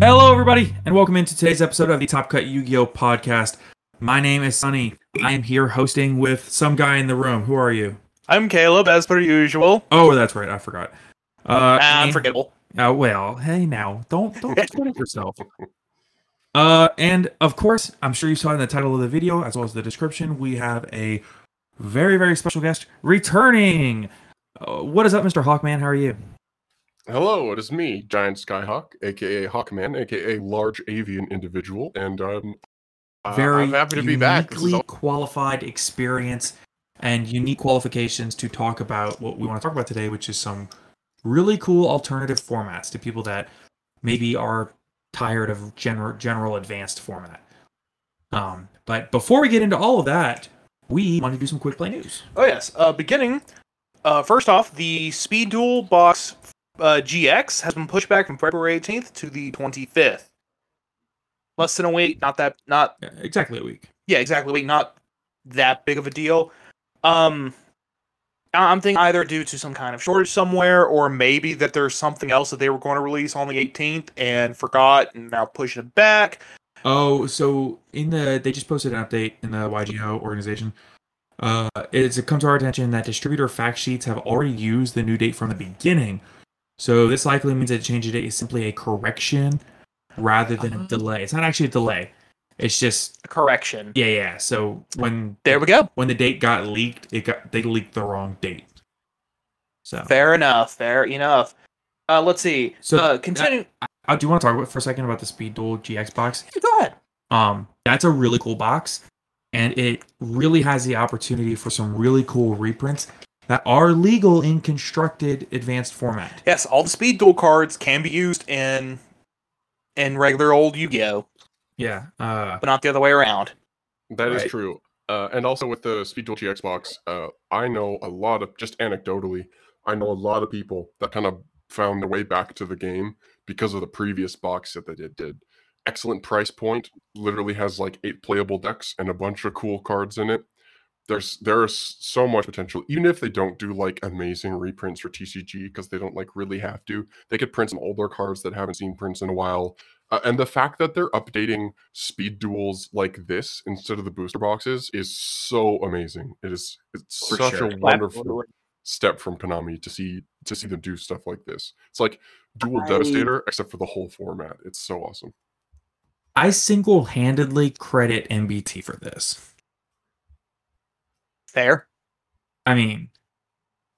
Hello, everybody, and welcome into today's episode of the Top Cut Yu Gi Oh podcast. My name is Sunny. I am here hosting with some guy in the room. Who are you? I'm Caleb, as per usual. Oh, that's right. I forgot. Uh, Ah, unforgettable. Uh, well, hey, now don't don't discredit yourself. Uh, and of course, I'm sure you saw in the title of the video as well as the description, we have a very very special guest returning. Uh, what is up, Mr. Hawkman? How are you? Hello, it is me, Giant Skyhawk, aka Hawkman, aka Large Avian Individual, and um, very I'm very happy to be back. Uniquely all- qualified experience and unique qualifications to talk about what we want to talk about today, which is some really cool alternative formats to people that maybe are tired of general general advanced format. Um, but before we get into all of that, we want to do some quick play news. Oh yes. Uh, beginning. Uh, first off, the Speed Duel Box uh, GX has been pushed back from February 18th to the 25th. Less than a week. Not that. Not Yeah, exactly a week. yeah, exactly. a Week. Not that big of a deal. Um, I'm thinking either due to some kind of shortage somewhere, or maybe that there's something else that they were going to release on the 18th and forgot, and now pushing it back. Oh, so in the they just posted an update in the YGO organization. Uh, it's it comes to our attention that distributor fact sheets have already used the new date from the beginning. So this likely means that change of date is simply a correction rather than a Uh-huh. delay. It's not actually a delay. It's just A correction. yeah, yeah. So when There we go. when the date got leaked, it got they leaked the wrong date. So Fair enough. Fair enough. Uh, let's see. So, uh, continue. uh, do you want to talk about for a second about the Speed Duel GX box? Go ahead. Um, that's a really cool box, and it really has the opportunity for some really cool reprints that are legal in constructed advanced format. Yes, all the speed duel cards can be used in in regular old Yu-Gi-Oh, Yeah. Uh, but not the other way around. That is Right. true. Uh, and also with the Speed Duel GX box, uh, I know a lot of, just anecdotally, I know a lot of people that kind of found their way back to the game because of the previous box set that it did. Excellent price point, literally has like eight playable decks and a bunch of cool cards in it. There's there's so much potential, even if they don't do like amazing reprints for TCG because they don't like really have to. They could print some older cards that haven't seen prints in a while. Uh, and the fact that they're updating speed duels like this instead of the booster boxes is so amazing. It is it's For such sure. a wonderful step from Konami to see to see them do stuff like this. It's like Duel I- Devastator except for the whole format. It's so awesome. I single handedly credit MBT for this. Fair. I mean,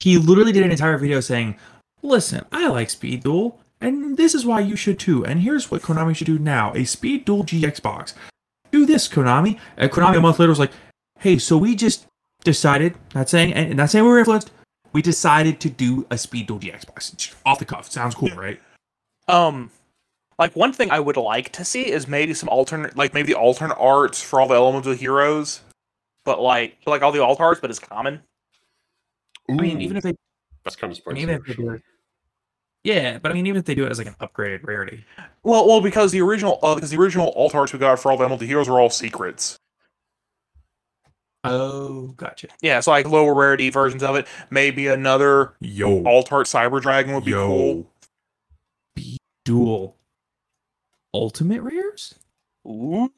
he literally did an entire video saying, Listen, I like Speed Duel, and this is why you should too. And here's what Konami should do now a Speed Duel GX box. Do this, Konami. And Konami a month later was like, Hey, so we just decided, not saying, and not saying we were influenced, we decided to do a Speed Duel GX box. Just Off the cuff. Sounds cool, right? Um, like one thing I would like to see is maybe some alternate, like maybe the alternate arts for all the elemental heroes, but like like all the alt arts, but it's common. I mean, even if they, that's kind of I mean, even if they do it, yeah, but I mean, even if they do it as like an upgraded rarity, Well, well, because the original, uh, because the original alt arts we got for all the elemental heroes were all secrets. oh, gotcha. Yeah, so like lower rarity versions of it. Maybe another Yo, alt art cyber dragon would be cool. B dual ultimate rares. Ooh,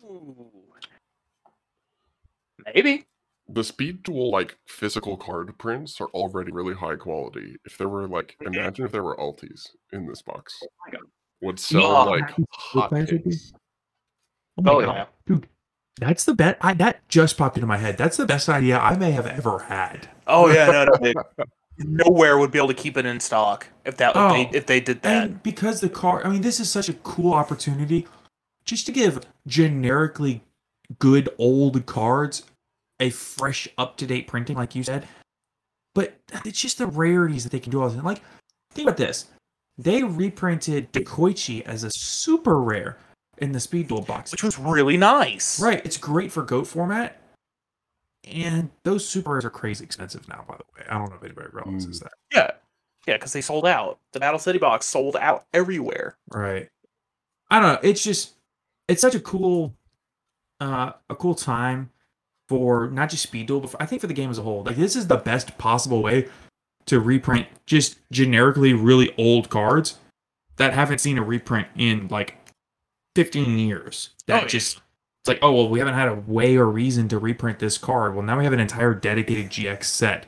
maybe. The speed duel like physical card prints are already really high quality. If there were like, mm-hmm. imagine if there were alties in this box, oh my God. would sell Yeah. like hot players would be- cakes. Oh, my Oh God. yeah. dude, that's the bet. I that just popped into my head. That's the best idea I may have ever had. Oh yeah. No, no. they- nowhere would be able to keep it in stock if that if, Oh, they, if they did that. And because the card, I mean, this is such a cool opportunity just to give generically good old cards a fresh, up to date printing, like you said. But it's just the rarities that they can do all the time. Like, think about this. They reprinted Dekoichi as a super rare in the Speed Duel box. which was really nice. Right. It's great for GOAT format. And those super rares are crazy expensive now, by the way. I don't know if anybody realizes that. Yeah. Yeah, because they sold out. The Battle City box sold out everywhere. Right. I don't know. It's just it's such a cool uh a cool time for not just Speed Duel, but for, I think for the game as a whole. Like this is the best possible way to reprint just generically really old cards that haven't seen a reprint in like 15 years. That Oh, yeah. just it's like, oh well, we haven't had a way or reason to reprint this card. Well, now we have an entire dedicated GX set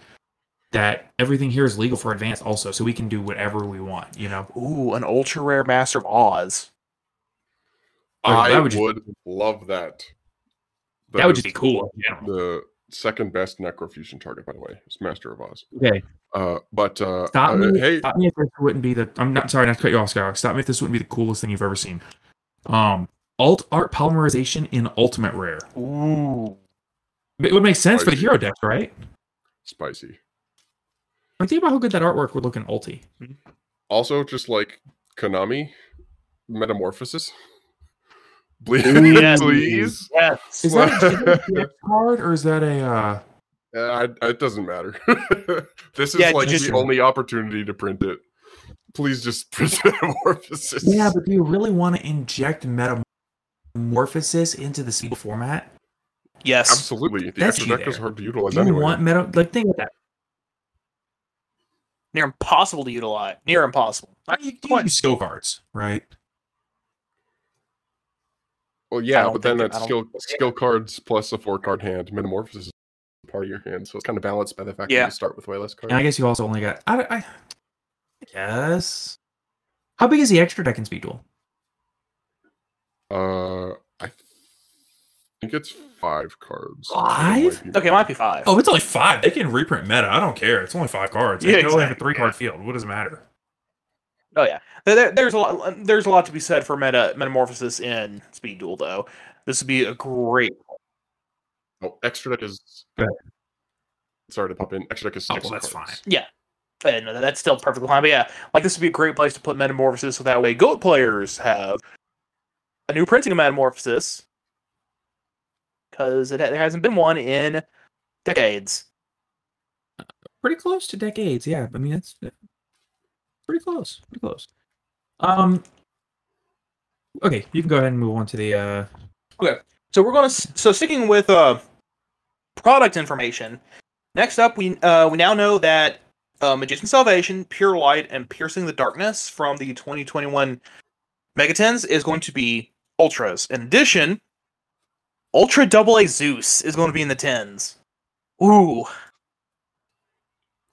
that everything here is legal for advance also, so we can do whatever we want, you know. Ooh, an ultra rare Master of Oz. Like, I that would would, just- love that. That would just be cool. The second best necrofusion target, by the way, is Master of Oz. Okay. Uh, but uh, Stop uh, me. hey, Stop me if this wouldn't be the. I'm not sorry not to cut you off, Skyhawk. Stop me if this wouldn't be the coolest thing you've ever seen. Um, alt art polymerization in Ultimate Rare. Ooh. It would make sense for the hero deck, right? spicy. I think about how good that artwork would look in Ulti. Also, just like Konami, Metamorphosis. Please, Yes. please. Yes. Is that a card or is that a? uh Uh, I- it doesn't matter. this is Yeah, like just- the only opportunity to print it. Please just print Metamorphosis. Yeah, but do you really want to inject metamorphosis into the Speed format? Yes. Absolutely. The That's extra deck is hard to utilize Do you anyway. want meta? Like, think of that. Near impossible to utilize. Near impossible. Not You, you quite. use skill cards, right? Well, yeah, but then think- that's skill skill cards plus a four card hand. Metamorphosis is part of your hand, so it's kind of balanced by the fact Yeah. that you start with way less cards. And I guess you also only got. I, I, I guess. How big is the extra deck in Speed Duel? Uh, I think it's five cards. I think it Five? Okay, it might be five. Oh, it's only five. They can reprint meta. I don't care. It's only five cards. They Yeah, can only have a three card field. What does it matter? Oh yeah, There- there- there's a lot. There's a lot to be said for meta metamorphosis in Speed Duel, though. This would be a great. Oh, extra deck is. Go. Sorry to pop in. Extra deck is Oh, six well, that's cards. Yeah, uh, and that's still perfectly fine. But yeah, like this would be a great place to put metamorphosis, so that way goat players have a new printing of metamorphosis because it, there hasn't been one in decades. Pretty close to decades. Yeah, I mean that's pretty close. Pretty close. Um. Okay, you can go ahead and move on to the. uh Okay, So we're gonna so sticking with uh product information. Next up, we uh we now know that uh, Magician Salvation, Pure Light, and Piercing the Darkness from the 2021 Mega-Tins is going to be ultras. In addition, Ultra Double A Zeus is going to be in the tins. Ooh,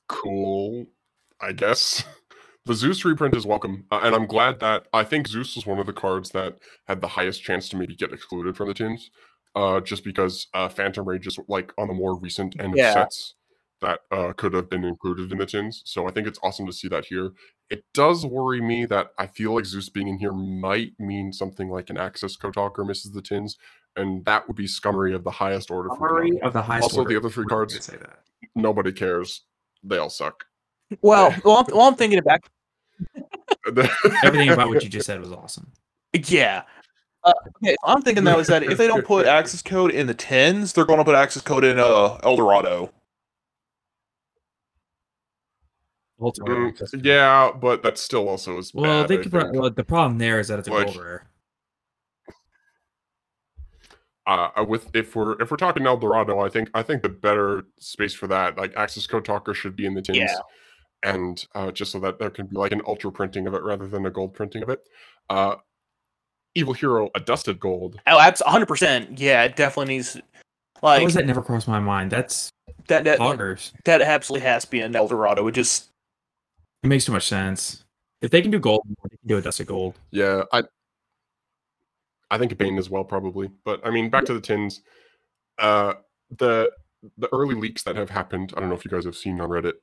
Cool, I guess. The Zeus reprint is welcome, uh, and I'm glad that I think Zeus was one of the cards that had the highest chance to maybe get excluded from the tins, uh, just because uh, Phantom Rage is like on the more recent end Yeah. of sets that uh, could have been included in the tins. So I think it's awesome to see that here. It does worry me that I feel like Zeus being in here might mean something like an Access Code Talker misses the tins, and that would be scummery of the highest order. for Summary Konami. of the highest. Also, order. the other three cards- say that. Nobody cares. They all suck. Well, well, I'm, well, I'm thinking back. Everything about what you just said was awesome. Yeah. Uh, okay, I'm thinking though is that if they don't put access code in the tins, they're going to put access code in uh, El Dorado. Mm, yeah, but that still also is Well, bad, they could. pro- Well, the problem there is that it's a Like- gold rare. uh, with if we're if we're talking El Dorado, I think I think the better space for that, like access code talker, should be in the tins, Yeah. And uh, just so that there can be like an ultra printing of it rather than a gold printing of it. Uh, Evil Hero, Adusted Gold. Oh, that's 100. percent Yeah, it definitely needs Why like was that never crossed my mind? That's that. That, poggers. that absolutely has to be an El Dorado. It just It makes too much sense. If they can do gold, they can do a dusted gold. Yeah, I I think Bane as well probably, but I mean back to the tins. Uh, the the early leaks that have happened. I don't know if you guys have seen on Reddit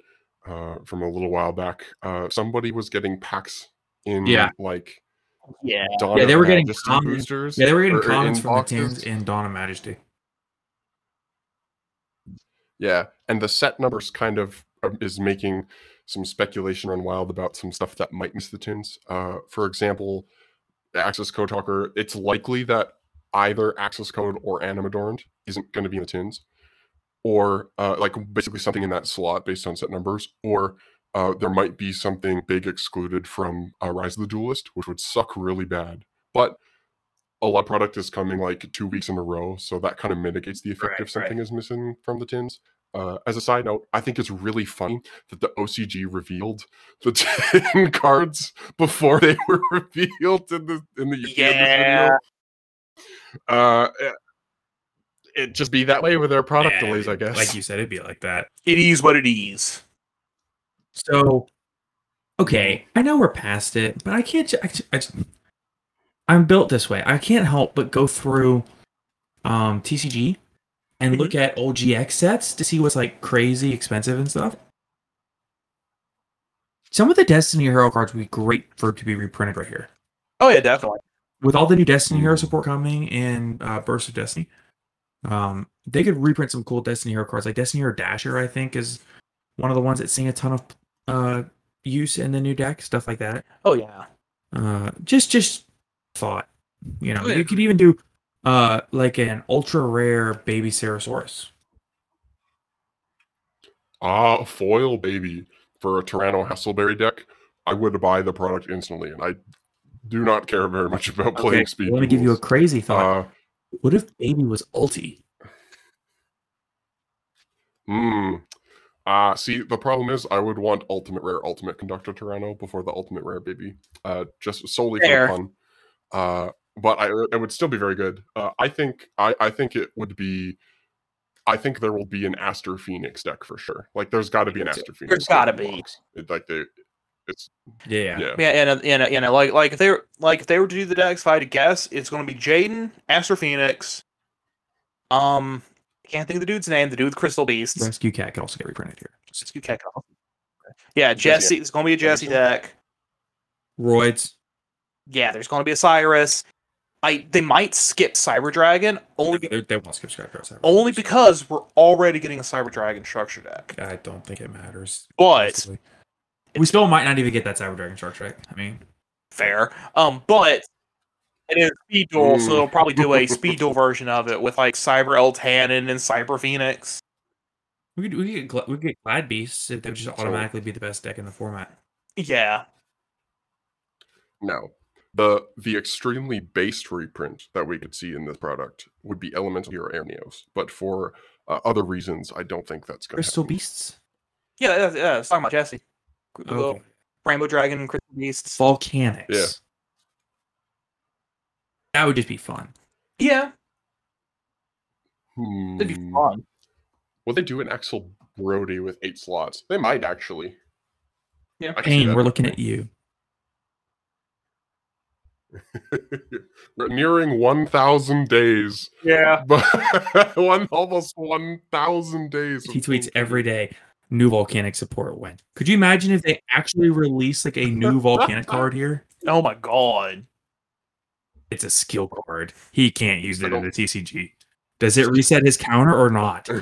uh, from a little while back. Uh, somebody was getting packs in Yeah. like yeah. Dawn Yeah, they were getting Majesty com- boosters. Yeah, they were getting or- or comments from the inboxes. tins in Dawn of Majesty. Yeah, and the set numbers kind of um, is making some speculation run wild about some stuff that might miss the tins. Uh, for example, the access code talker. It's likely that either access code or animadorned isn't going to be in the tins, or uh, like basically something in that slot based on set numbers, or uh, there might be something big excluded from uh, Rise of the Duelist, which would suck really bad. But a lot product is coming like two weeks in a row, so that kind of mitigates the effect Right, if something is missing from the tins. Uh, as a side note, I think it's really funny that the OCG revealed the tin cards before they were revealed in the in the, Yeah. video. Uh, it, it just be that way with their product Yeah, delays, I guess. Like you said, it'd be like that. It is what it is. So, okay, I know we're past it, but I can't. ju- I, ju- I, ju- I'm built this way. I can't help but go through um, TCG and look at old GX sets to see what's like crazy expensive and stuff. Some of the Destiny Hero cards would be great for to be reprinted right here. Oh yeah, definitely. With all the new Destiny Hero support coming in uh, Burst of Destiny, um, they could reprint some cool Destiny Hero cards. Like Destiny Hero Dasher, I think, is one of the ones that's seeing a ton of uh, use in the new deck. Stuff like that. Oh yeah. Uh, just just thought, you know, Oh, yeah. you could even do uh like an ultra rare Babycerasaurus. ah, foil baby for a Tyranno Hassleberry deck. I would buy the product instantly, and I do not care very much about playing speed. Let me give you a crazy thought. Uh, what if baby was ulti? Hmm. Uh, see, the problem is I would want Ultimate Rare Ultimate Conductor Tyranno before the Ultimate Rare Baby. Uh, just solely Fair. for fun. Uh, but I it would still be very good. Uh, I think I, I think it would be I think there will be an Aster Phoenix deck for sure. Like there's gotta be an Aster Phoenix. There's deck gotta the be. It, like they it's Yeah. yeah. Yeah, and uh, and uh, you know, like like if they were like if they were to do the decks, if I had to guess, it's going to be Jaden, Aster Phoenix. Um, can't think of the dude's name. The dude with Crystal Beasts. Rescue Cat could also get reprinted here. Rescue Cat. Yeah, Jesse. It's going to be a Jesse deck. Roids. Yeah, there's going to be a Syrus. I they might skip Cyber Dragon only be, They, they won't skip Scrap Cards. only because we're already getting a Cyber Dragon structure deck. I don't think it matters. But honestly. We still might not even get that Cyber Dragon Shark, right? I mean, fair. Um, but it is speed duel, so Mm. they'll probably do a speed duel version of it with like Cyber Eltanin and Cyber Phoenix. we could we could get, Gla- we could get Glad Beasts if they would just automatically be the best deck in the format. Yeah. Now, the the extremely based reprint that we could see in this product would be Elemental Hero Air Neos, but for uh, other reasons, I don't think that's going to Crystal happen. Beasts. Yeah, yeah, yeah. It's talking about Jesse. The Okay. Rainbow Dragon and Crystal Beasts. Volcanics. Yeah. That would just be fun. Yeah, that'd be Hmm. fun. Will they do an Axel Brodie with eight slots? They might actually. Yeah. I can see Payne, that we're looking at you. We're nearing 1,000 days. Yeah. But one almost 1,000 days. He tweets Payne every day. New volcanic support when. Could you imagine if they actually release like a new volcanic card here? Oh my god. It's a skill card. He can't use it in the TCG. Does it reset his counter or not?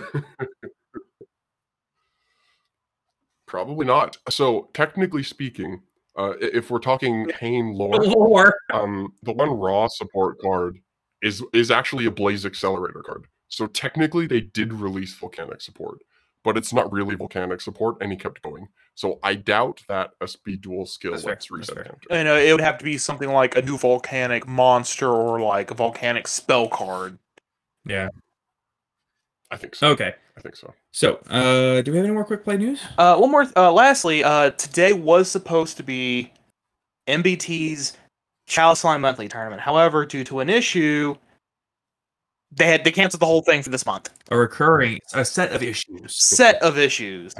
Probably not. So, technically speaking, Uh, if we're talking Pain lore, Lore. um, the one raw support card is is actually a Blaze Accelerator card. So technically, they did release Volcanic support, but it's not really Volcanic support, and he kept going. So I doubt that a speed duel skill That's fair, lets that's reset fair. counter. You know, it would have to be something like a new volcanic monster or like a volcanic spell card. Yeah. I think so. Okay. I think so. So, uh, do we have any more quick play news? Uh, one more. th- Uh, lastly, uh, today was supposed to be MBT's Chalice Line Monthly tournament. However, due to an issue, they had they canceled the whole thing for this month. A recurring a set of issues. Set of issues.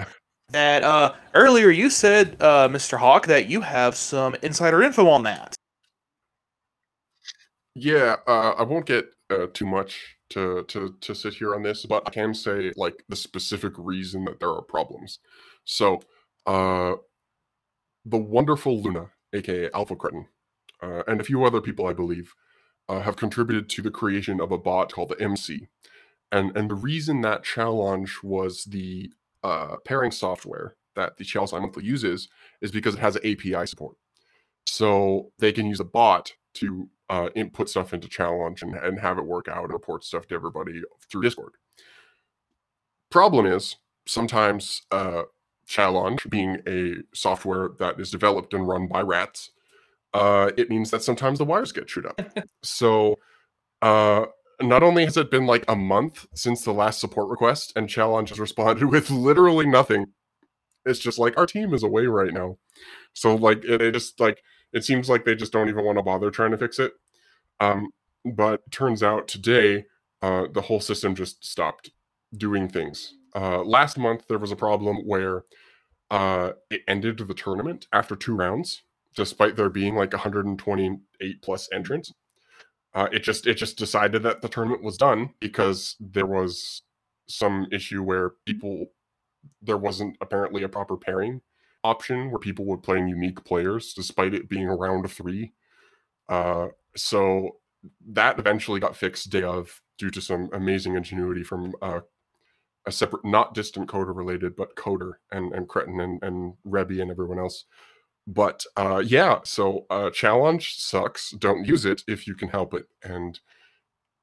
That uh, earlier you said, uh, Mr. Hawk, that you have some insider info on that. Yeah, uh, I won't get uh, too much to, to to sit here on this, but I can say like the specific reason that there are problems. So, uh, the wonderful Luna, aka Alpha Cretin, uh, and a few other people, I believe, uh, have contributed to the creation of a bot called the MC, and and the reason that Challonge was the uh, pairing software that the Chalice Monthly uses is because it has API support. So they can use a bot to uh, input stuff into Challonge and, and have it work out and report stuff to everybody through discord. Problem is sometimes uh, Challonge being a software that is developed and run by rats uh, it means that sometimes the wires get chewed up. So uh, not only has it been like a month since the last support request and Challonge has responded with literally nothing it's just like our team is away right now. So like it, it just like it seems like they just don't even want to bother trying to fix it. Um but turns out today uh the whole system just stopped doing things. Uh last month there was a problem where uh it ended the tournament after two rounds despite there being like 128 plus entrants uh it just it just decided that the tournament was done because there was some issue where people there wasn't apparently a proper pairing option where people were playing unique players despite it being a round of three. Uh, so that eventually got fixed day of due to some amazing ingenuity from uh, a separate, not distant coder related, but coder and and Cretin and and Rebby and everyone else. But uh, yeah, so uh, Challonge sucks. Don't use it if you can help it. And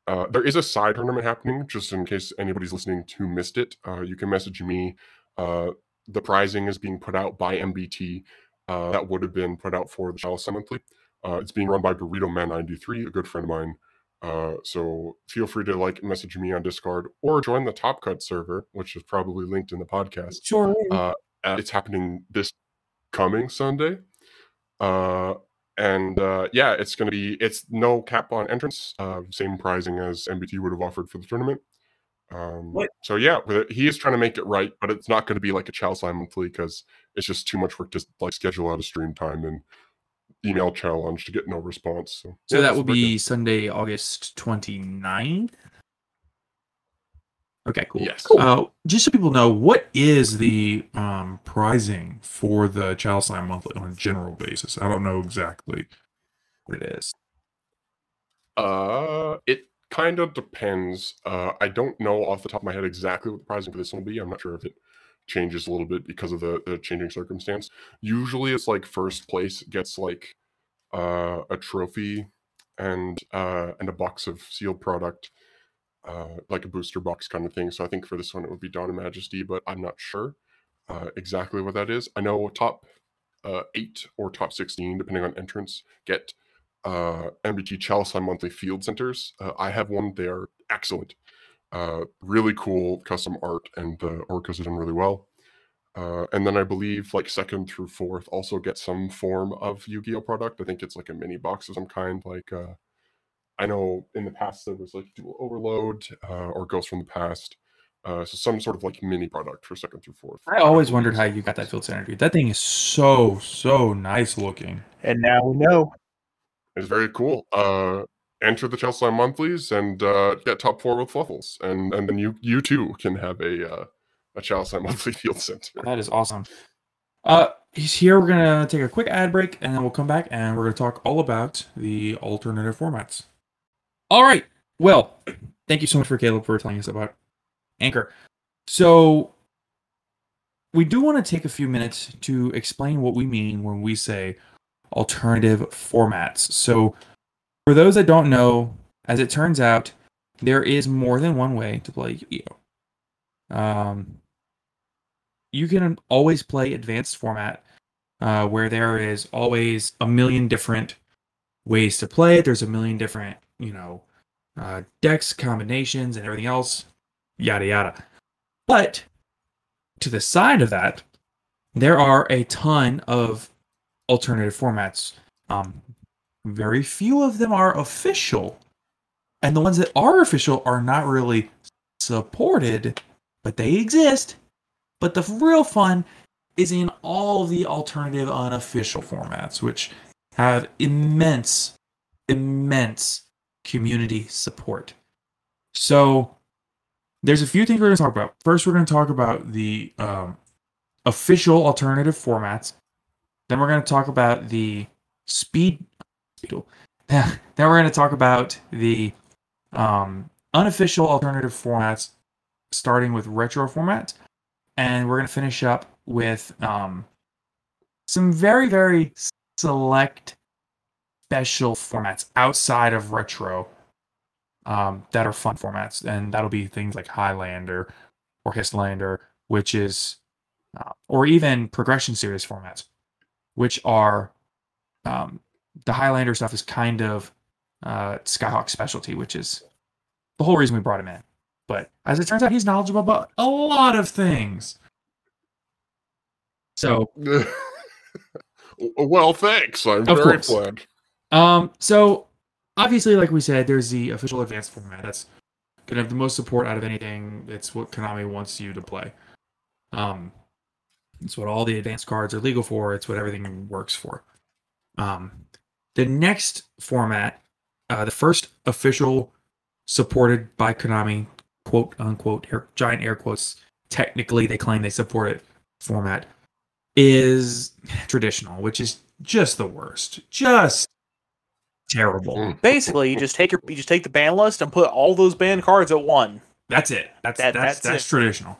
uh, there is a side tournament happening, just in case anybody's listening who missed it. Uh, you can message me. Uh, the prizing is being put out by MBT. Uh, that would have been put out for the Chalice Monthly. Uh, it's being run by Burrito Man 93, a good friend of mine. Uh, so feel free to like message me on Discord or join the Top Cut server, which is probably linked in the podcast. Sure. Uh, it's happening this coming Sunday. Uh, and uh, yeah, it's going to be it's no cap on entrance, uh, same pricing as MBT would have offered for the tournament. Um, What? so yeah, he is trying to make it right, but it's not going to be like a Chalice Line monthly because it's just too much work to like schedule out a stream time and email Challonge to get no response. So, So yeah, that will about it. be Sunday, August 29th. Okay, cool. Yes. Uh, just so people know, what is the um, pricing for the Chalice Line Monthly on a general basis? I don't know exactly what it is. Uh, it kind of depends. Uh, I don't know off the top of my head exactly what the pricing for this will be. I'm not sure if it changes a little bit because of the, the changing circumstance. Usually, it's like first place gets like uh, a trophy and uh, and a box of sealed product, uh, like a booster box kind of thing. So I think for this one it would be Dawn of Majesty, but I'm not sure uh, exactly what that is. I know top uh, eight or top sixteen, depending on entrance, get uh, MBT Chalice on monthly field centers. Uh, I have one; they are excellent, uh, really cool custom art, and the orcas are done really well. Uh, and then I believe like second through fourth also get some form of Yu-Gi-Oh product. I think it's like a mini box of some kind. Like uh, I know in the past there was like Duel Overload uh, or Ghost from the Past. Uh, so some sort of like mini product for second through fourth. I always wondered how you got that field center, dude. That thing is so, so nice looking. And now we know. It's very cool. Uh, enter the Chelsea Line monthlies and uh, get top four with Fluffals, and and then you you too can have a uh, a Chelsea monthly field center. That is awesome. Uh, he's here. We're gonna take a quick ad break, and then we'll come back and we're gonna talk all about the alternative formats. All right. Well, thank you so much for Caleb for telling us about Anchor. So, we do want to take a few minutes to explain what we mean when we say alternative formats. So, for those that don't know, as it turns out, there is more than one way to play Yu-Gi-Oh. Um, you can always play advanced format, uh, where there is always a million different ways to play it. There's a million different, you know, uh, decks, combinations, and everything else, yada yada. But to the side of that, there are a ton of alternative formats. Um, very few of them are official, and the ones that are official are not really supported, but they exist. But the real fun is in all the alternative unofficial formats, which have immense, immense community support. So there's a few things we're going to talk about. First, we're going to talk about the um, official alternative formats. Then we're going to talk about the speed. then we're going to talk about the um, unofficial alternative formats, starting with retro formats, and we're going to finish up with um, some very very select special formats outside of retro um, that are fun formats, and that'll be things like Highlander or Hisslander, which is, uh, or even progression series formats, which are um, the Highlander stuff is kind of uh, Skyhawk specialty, which is the whole reason we brought him in. But as it turns out, he's knowledgeable about a lot of things. So, well, thanks. I'm very course. glad. Um, so obviously, like we said, there's the official advanced format. That's gonna have the most support out of anything. It's what Konami wants you to play. Um, it's what all the advanced cards are legal for. It's what everything works for. Um, the next format, uh, the first official supported by Konami, quote unquote, air, giant air quotes. Technically, they claim they support it. Format is traditional, which is just the worst. Just terrible. Mm. Basically, you just take your you just take the ban list and put all those banned cards at one. That's it. That's That- that's that's that's, it. traditional.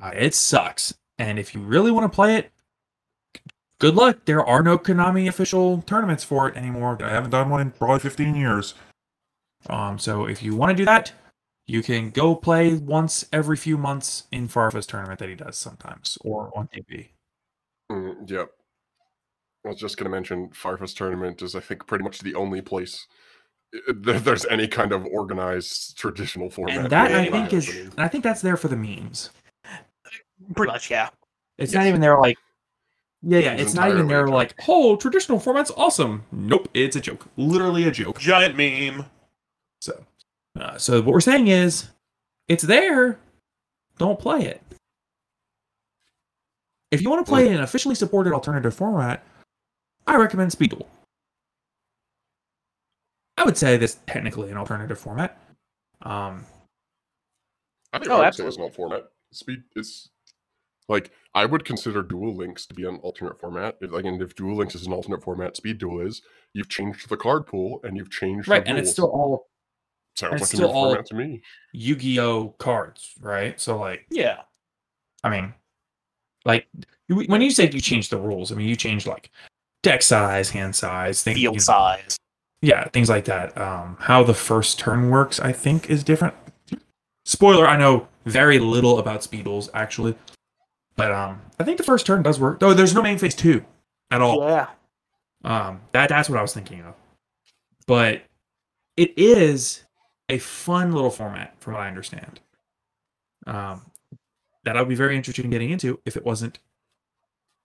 Uh, it sucks. And if you really want to play it, good luck. There are no Konami official tournaments for it anymore. I haven't done one in probably 15 years. Um, so if you want to do that, you can go play once every few months in Farfa's tournament that he does sometimes, or on TV. Mm, yep. I was just going to mention Farfa's tournament is, I think, pretty much the only place uh, there- there's any kind of organized traditional format. And that I think is, happening. and I think that's there for the memes. Pretty much, yeah. It's not even there like, yeah, yeah. It's It's not even there entirely like, oh, traditional format's awesome. Nope, it's a joke. Literally a joke. Giant meme. So, uh, so what we're saying is, it's there. Don't play it. If you want to play in an officially supported alternative format, I recommend Speed Duel. I would say this technically an alternative format. Um, I think Oh, I would say it's absolutely. not format. Speed is like I would consider Duel Links to be an alternate format. If, like, and if Duel Links is an alternate format, Speed Duel is. You've changed the card pool and you've changed the right, and it's still all sounds it's like a still new all- format to me. Yu-Gi-Oh cards, right? So like, Yeah. I mean, like when you say you change the rules, I mean you change like deck size, hand size, things, you Field know, size. yeah, things like that. Um, how the first turn works, I think, is different. Spoiler: I know very little about speed duels actually, but um, I think the first turn does work. Though there's no main phase two at all. Yeah. Um, that that's what I was thinking of. But it is a fun little format, from what I understand. Um, that I'd be very interested in getting into if it wasn't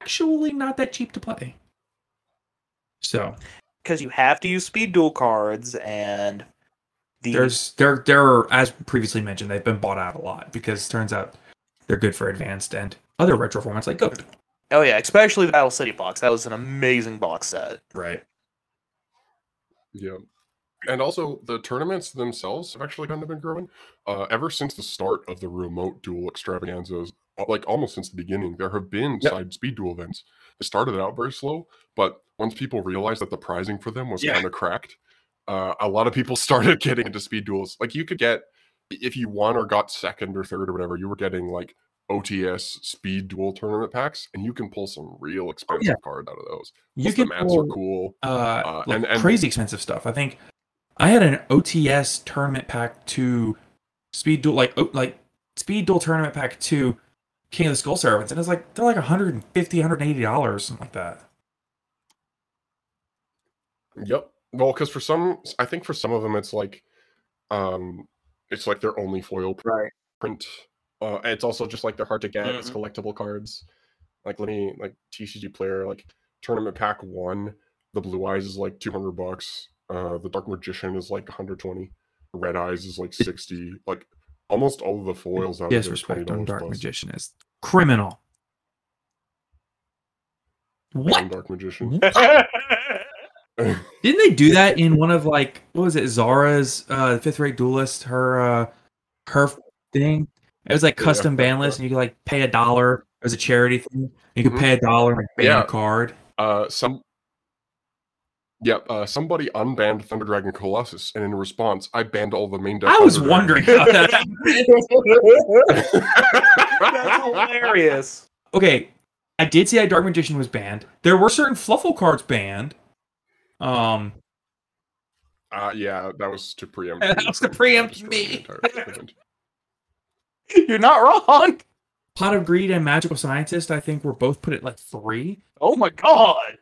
actually not that cheap to play. So Because you have to use speed duel cards and the there's there there are as previously mentioned they've been bought out a lot because it turns out they're good for advanced and other retro formats like Goat. Oh yeah, especially the Battle City box. That was an amazing box set. Right. Yeah. And also, the tournaments themselves have actually kind of been growing. Uh, ever since the start of the remote duel extravaganzas, uh, like almost since the beginning, there have been Yep. side speed duel events. It started out very slow, but once people realized that the prizing for them was Yeah. kind of cracked, uh, a lot of people started getting into speed duels. Like you could get, if you won or got second or third or whatever, you were getting like OTS speed duel tournament packs, and you can pull some real expensive Oh, yeah. cards out of those. You Plus, can the mats pull, are cool. uh, Uh, like and- and- crazy expensive stuff. I think I had an OTS tournament pack to speed duel like like speed duel tournament pack two King of the Skull Servants, and it's like they're like 150 180 dollars something like that. Yep. Well, because for some, I think for some of them, it's like, um, it's like their only foil Right. print. Uh, it's also just like they're hard to get. It's Mhm. collectible cards. Like let me like TCG player like tournament pack one. The blue eyes is like two hundred bucks. Uh, the dark magician is like one hundred twenty. Red eyes is like sixty. Like almost all of the foils out of there are Disrespect on $20 Dark plus. Magician is criminal. One What? dark magician. Didn't they do that in one of like what was it Zara's uh fifth rate duelist her uh her thing? It was like Yeah, custom ban yeah. list and you could like pay a dollar as a charity thing. You could Mhm. pay a dollar and ban Yeah. a card. Uh, some. Yep. Uh, somebody unbanned Thunder Dragon Colossus, and in response, I banned all the main deck. I was Thunder wondering Dragons. how that happened. That's hilarious. okay, I did see that Dark Magician was banned. There were certain Fluffal cards banned. Um, Uh, yeah, that was to preempt. That was to preempt me. the entire event. You're not wrong. Pot of Greed and Magical Scientist, I think, were both put at like three. Oh my god.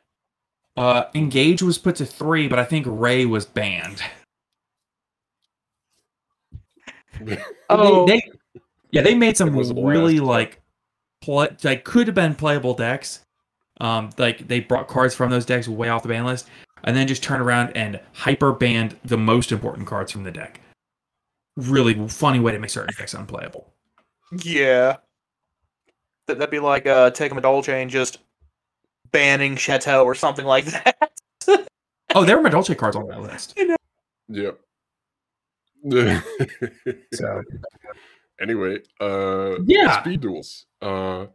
Uh, Engage was put to three, but I think Ray was banned. Oh, They, they- yeah, they made some It was a really blast. like, play, like could have been playable decks. Um, like they brought cards from those decks way off the ban list, and then just turned around and hyper banned the most important cards from the deck. Really funny way to make certain decks unplayable. yeah. That- That'd be like uh, taking a Dolce and just banning Chateau or something like that. Oh, there were Madolce cards on that list. You know? Yep. So anyway, uh, Yeah. speed duels. Uh,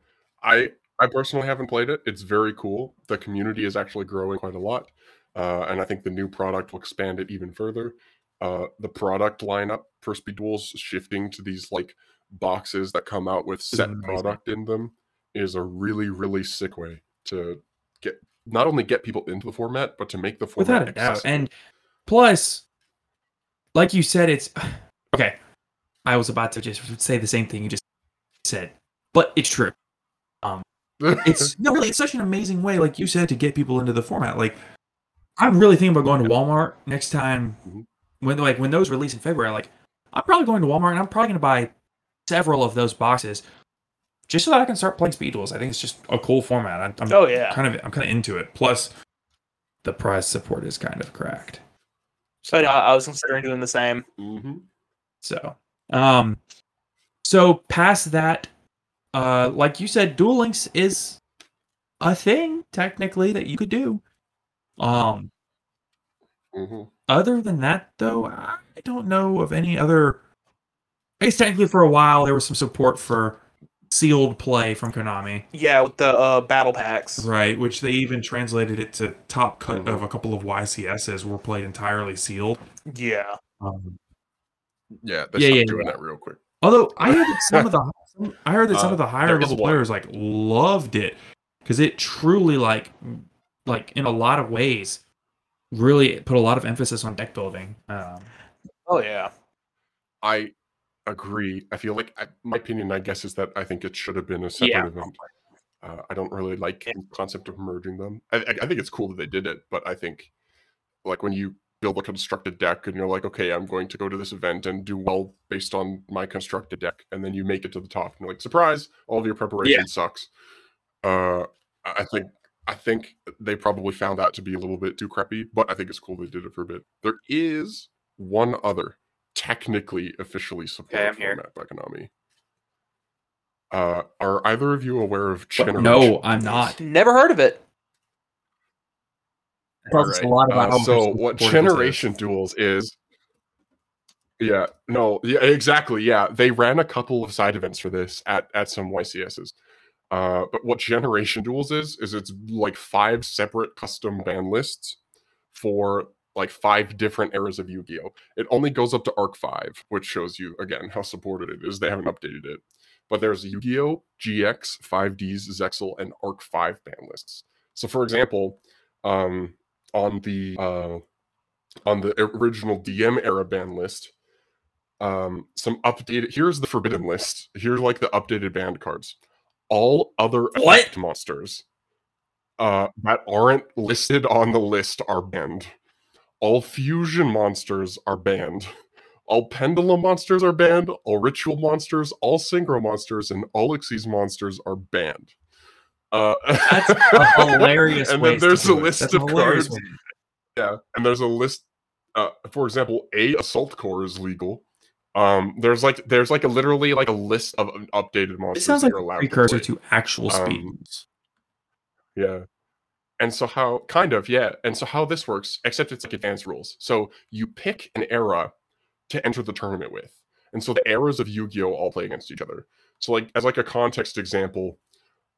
I I personally haven't played it. It's very cool. The community is actually growing quite a lot, uh, and I think the new product will expand it even further. Uh, the product lineup for speed duels shifting to these like boxes that come out with set product in them is a really really sick way to get not only get people into the format but to make the format without a doubt. And plus, like you said, it's okay. I was about to just say the same thing you just said, but it's true. It's no, really, it's such an amazing way, like you said, to get people into the format. Like, I'm really thinking about going to Walmart next time Mhm. when like when those release in February. Like, I'm probably going to Walmart and I'm probably going to buy several of those boxes just so that I can start playing speed duels. I think it's just a cool format. I'm, I'm Oh yeah. kind of I'm kind of into it. Plus, the prize support is kind of cracked. So yeah, I was considering doing the same. Mhm. So, um, so past that, uh, like you said, Duel Links is a thing technically that you could do. Um, Mhm. other than that, though, I don't know of any other. I guess technically, for a while, there was some support for sealed play from Konami, Yeah, with the uh, battle packs. right? Which they even translated it to top cut Mhm. of a couple of YCSs were played entirely sealed. Yeah. Um, Yeah, they Yeah, yeah, doing yeah. that real quick. Although I heard that some of the I heard that some Uh, of the higher level players like loved it because it truly like like in a lot of ways really put a lot of emphasis on deck building. Um, Oh yeah. I agree. I feel like I, my opinion, I guess, is that I think it should have been a separate Yeah. event. Uh, I don't really like the concept of merging them. I, I, I think it's cool that they did it, but I think like when you build a constructed deck and you're like, okay, I'm going to go to this event and do well based on my constructed deck, and then you make it to the top, and you're like, surprise, all of your preparation sucks. Uh, I I think I think they probably found that to be a little bit too crappy, but I think it's cool they did it for a bit. There is one other technically officially supported I'm here. format by Konami. Uh, are either of you aware of Generation? no, I'm not. Never heard of it. Tells us a lot about Uh, so what. Generation Duels is? Yeah, no, yeah, exactly. Yeah, they ran a couple of side events for this at at some YCSs. Uh, but what Generation Duels is is it's like five separate custom ban lists for like five different eras of Yu-Gi-Oh. It only goes up to ARC-V, which shows you again how supported it is. They haven't updated it. but there's Yu-Gi-Oh, GX, 5Ds, Zexal, and ARC-V ban lists. So for example, um, on the uh, on the original DM era ban list, um, some updated. Here's the forbidden list. Here's like the updated banned cards. All other What? monsters uh, that aren't listed on the list are banned. All fusion monsters are banned. All pendulum monsters are banned. All ritual monsters, all synchro monsters, and all Xyz monsters are banned. Uh, That's a hilarious. and then there's a it. list That's of hilarious cards. way. Yeah, and there's a list. Uh, for example, a assault core is legal. Um, there's like there's like a literally like a list of updated monsters. It sounds like you're a allowed precursor to, to actual Um, speeds. play. Yeah, and so how kind of yeah, and so how this works, except it's like advanced rules. So you pick an era to enter the tournament with, and so the eras of Yu-Gi-Oh all play against each other. So like as like a context example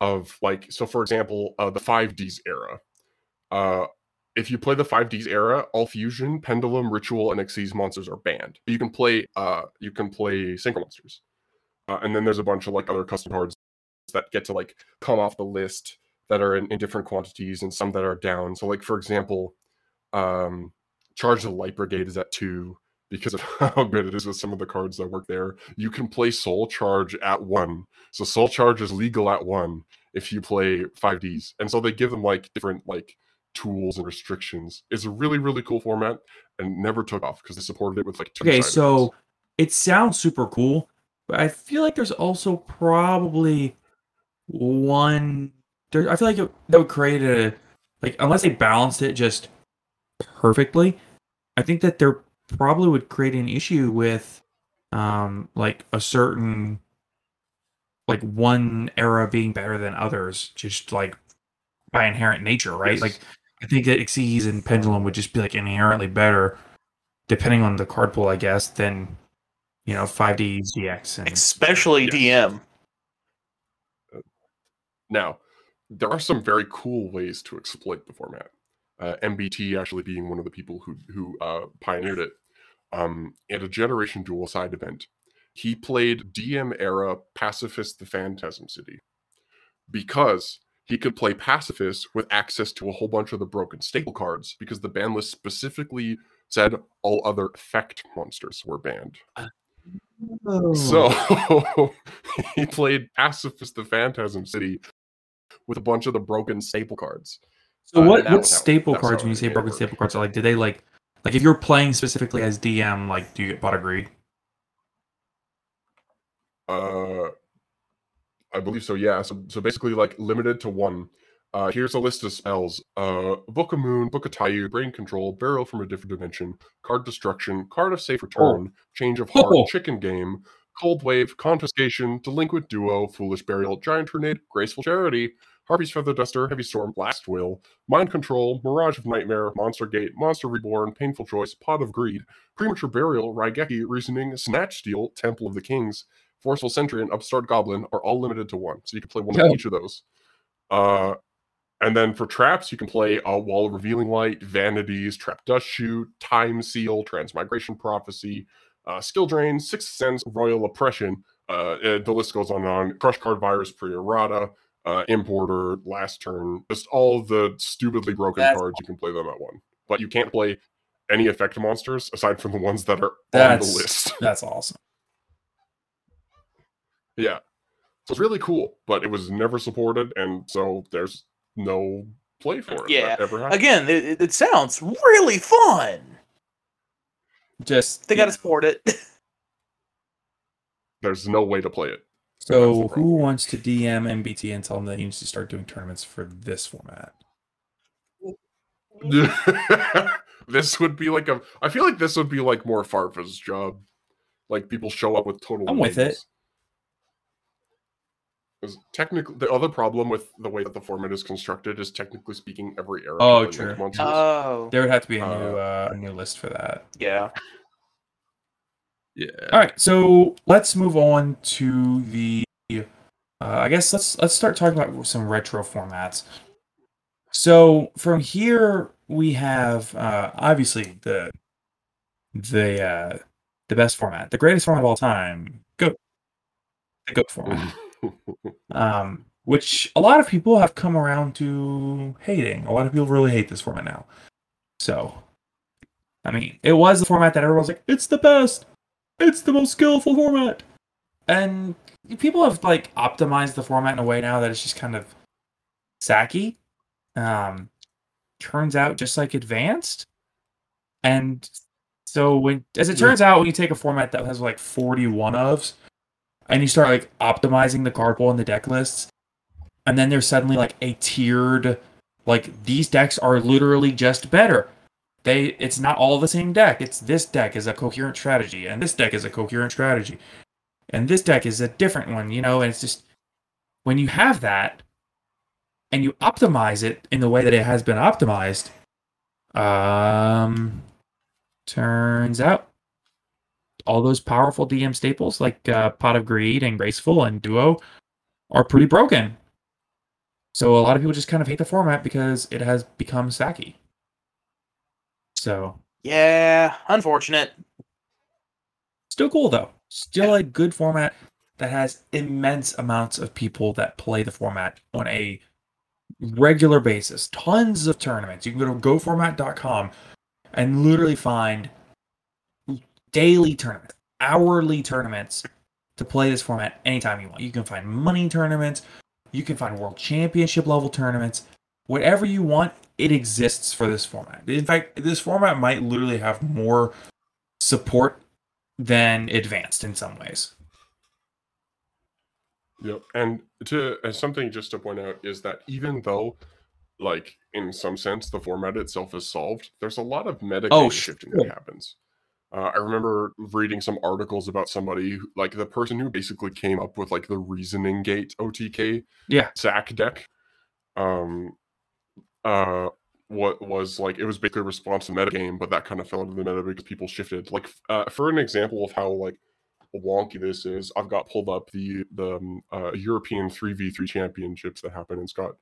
of like so for example uh, the 5Ds era. Uh, if you play the 5Ds era, all fusion, pendulum, ritual, and Xyz monsters are banned. You can play uh you can play synchro monsters. Uh, and then there's a bunch of like other custom cards that get to like come off the list that are in, in different quantities and some that are down. So like for example, um Charge the Light Brigade is at two because of how good it is with some of the cards that work there. You can play Soul Charge at one. So Soul Charge is legal at one if you play 5Ds. And so they give them like different like tools and restrictions. It's a really, really cool format and never took off because they supported it with like two Okay, so it sounds super cool, but I feel like there's also probably one. There, I feel like it, that would create a like unless they balanced it just perfectly. I think that there probably would create an issue with um like a certain like one era being better than others, just like by inherent nature, right? Yes. Like I think that Xyz and Pendulum would just be like inherently better, depending on the card pool, I guess, than you know 5D GX and especially Yes. DM. Now, there are some very cool ways to exploit the format. Uh, MBT actually being one of the people who who uh, pioneered it. Um, at a Generation Dual side event, he played DM era Pacifist the Phantasm City because he could play Pacifist with access to a whole bunch of the broken staple cards because the ban list specifically said all other effect monsters were banned. So he played Pacifist the Phantasm City with a bunch of the broken staple cards. So Uh, what what staple cards when you say broken staple cards are like do they like like if you're playing specifically as DM like do you get pot of greed? Uh, I believe so. Yeah. So so basically, like limited to one. Uh, here's a list of spells: uh, Book of Moon, Book of Taiyou, Brain Control, Burial from a Different Dimension, Card Destruction, Card of Safe Return, Change of Heart, Oh. Chicken Game, Cold Wave, Confiscation, Delinquent Duo, Foolish Burial, Giant Tornado, Graceful Charity, Harpy's Feather Duster, Heavy Storm, Last Will, Mind Control, Mirage of Nightmare, Monster Gate, Monster Reborn, Painful Choice, Pot of Greed, Premature Burial, Raigeki, Reasoning, Snatch Steal, Temple of the Kings, Forceful Sentry, and Upstart Goblin are all limited to one. So you can play one Yo. of each of those. Uh, and then for traps, you can play uh, Wall of Revealing Light, Vanities, Trap Dust Shoot, Time Seal, Transmigration Prophecy, uh, Skill Drain, Sixth Sense, Royal Oppression. Uh, the list goes on and on. Crush Card Virus, Pre-Errata, uh, Importer, Last Turn. Just all the stupidly broken That's cards. You can play them at one. But you can't play any effect monsters aside from the ones that are on the list. that's awesome. Yeah. So it's really cool, but it was never supported, and so there's no play for it. Yeah. Ever. Again, it, it- it sounds really fun. Just They got to support it. There's no way to play it. So who wants to DM MBT and tell them that he needs to start doing tournaments for this format? this would be like a. I feel like this would be like more Farfa's job. Like people show up with total. I'm with it. names. 'Cause technically, the other problem with the way that the format is constructed is technically speaking, every era. Oh, true. Oh, There would have to be a new Uh, uh, a new list for that. yeah. Yeah. All right, so let's move on to the. Uh, I guess let's let's start talking about some retro formats. So from here we have uh, obviously the the uh, the best format, the greatest format of all time. Go. the GOAT format. um, which a lot of people have come around to hating. A lot of people really hate this format now. So, I mean, it was the format that everyone's like, it's the best, it's the most skillful format, and people have like optimized the format in a way now that it's just kind of sacky. Um, turns out just like advanced, and so when, as it turns out, when you take a format that has like forty one ofs, and you start like optimizing the card pool and the deck lists, and then there's suddenly like a tiered like these decks are literally just better they it's not all the same deck it's this deck is a coherent strategy and this deck is a coherent strategy and this deck is a different one you know and it's just when you have that and you optimize it in the way that it has been optimized um turns out all those powerful dm staples like uh, pot of greed and graceful and duo are pretty broken so a lot of people just kind of hate the format because it has become sacky. So Yeah, unfortunate. still cool though. Still a good format that has immense amounts of people that play the format on a regular basis. Tons of tournaments. You can go to goatformat.com and literally find daily tournaments, hourly tournaments to play this format anytime you want. You can find money tournaments, you can find world championship level tournaments. Whatever you want, it exists for this format. In fact, this format might literally have more support than advanced in some ways. Yep. And to something just to point out is that even though, like in some sense, the format itself is solved, there's a lot of meta Oh, shifting sure. that happens. Uh, I remember reading some articles about somebody, who, like the person who basically came up with like the reasoning gate OTK Yeah. sack deck. Um, uh, what was like it was basically a response to metagame, but that kind of fell into the meta because people shifted. Like uh, for an example of how like wonky this is, I've got pulled up the the um, uh, European three v three championships that happen. and It's got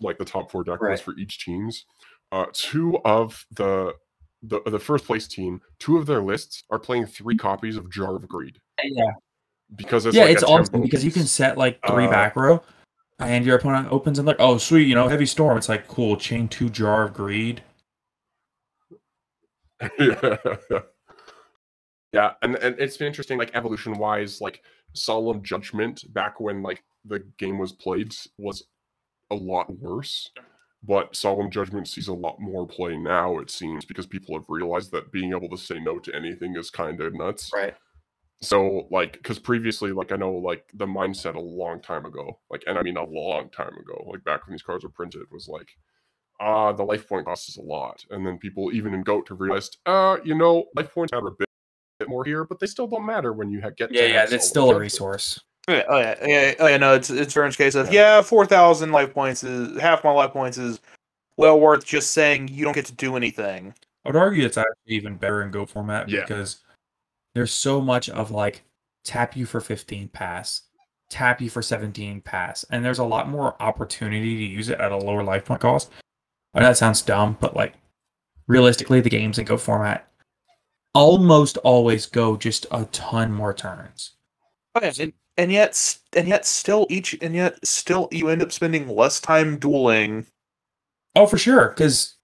like the top four deck Right. lists for each teams. Uh, two of the the the first place team, two of their lists are playing three copies of Jar of Greed Yeah. because it's yeah, like it's awesome because you can set like three Uh, back row Ah. and your opponent opens and like, oh sweet, you know, heavy storm. It's like cool, chain two jar of greed. yeah. yeah, and and it's been interesting, like evolution wise, like solemn judgment back when like the game was played was a lot worse. But solemn judgment sees a lot more play now, it seems, because people have realized that being able to say no to anything is kind of nuts. Right. So, like, because previously, like, I know, like, the mindset a long time ago, like, and I mean a long time ago, like, back when these cards were printed, was like, ah, the life point cost is a lot. And then people, even in GOAT, have realized, uh, you know, life points matter a bit, bit more here, but they still don't matter when you ha- get to Yeah, yeah, it's still a resource. Oh yeah, oh yeah, yeah, oh yeah. No, it's it's very much a case of yeah, four thousand life points is half my life points is well worth just saying you don't get to do anything. I would argue it's actually even better in Goat format Yeah. because there's so much of like tap you for 15 pass, tap you for 17 pass, and there's a lot more opportunity to use it at a lower life point cost. I know that sounds dumb, but like realistically, the games in Goat format almost always go just a ton more turns. Oh, and, and yet, and yet, still each, and yet, still, you end up spending less time dueling. Oh, for sure, because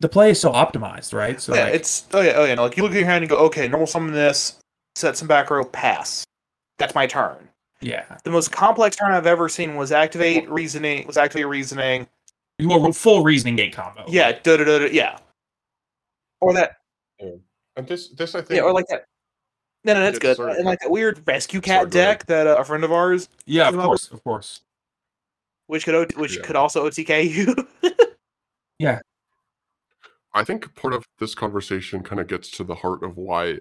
the play is so optimized, right? So yeah, like, it's oh yeah, oh yeah. Like you look at your hand and go, okay, normal summon this, set some back row, pass. That's my turn. yeah, The most complex turn I've ever seen was activate reasoning. Was activate reasoning. you want a full reasoning gate combo. Yeah, da da da da. Yeah. Or that. And this, this I think, Yeah, or like that. No, no, that's good. sorry. And like that weird rescue cat go ahead. deck that uh, a friend of ours, yeah, of Come up course, of course. which could O- which Yeah. could also OTK you. I think part of this conversation kind of gets to the heart of why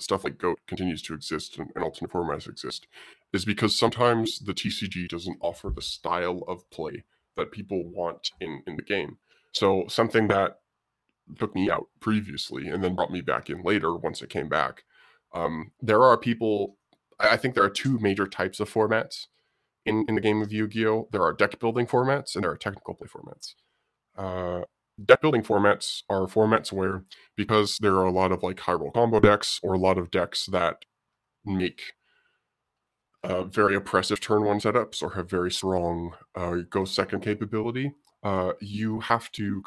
stuff like GOAT continues to exist and, and alternate formats exist, is because sometimes the TCG doesn't offer the style of play that people want in, in the game. So something that took me out previously and then brought me back in later once it came back. Um, there are people, I think there are two major types of formats in, in the game of Yu-Gi-Oh! There are deck building formats and there are technical play formats. Uh, deck building formats are formats where because there are a lot of like high roll combo decks or a lot of decks that make uh, very oppressive turn one setups or have very strong uh, go second capability, uh, you have to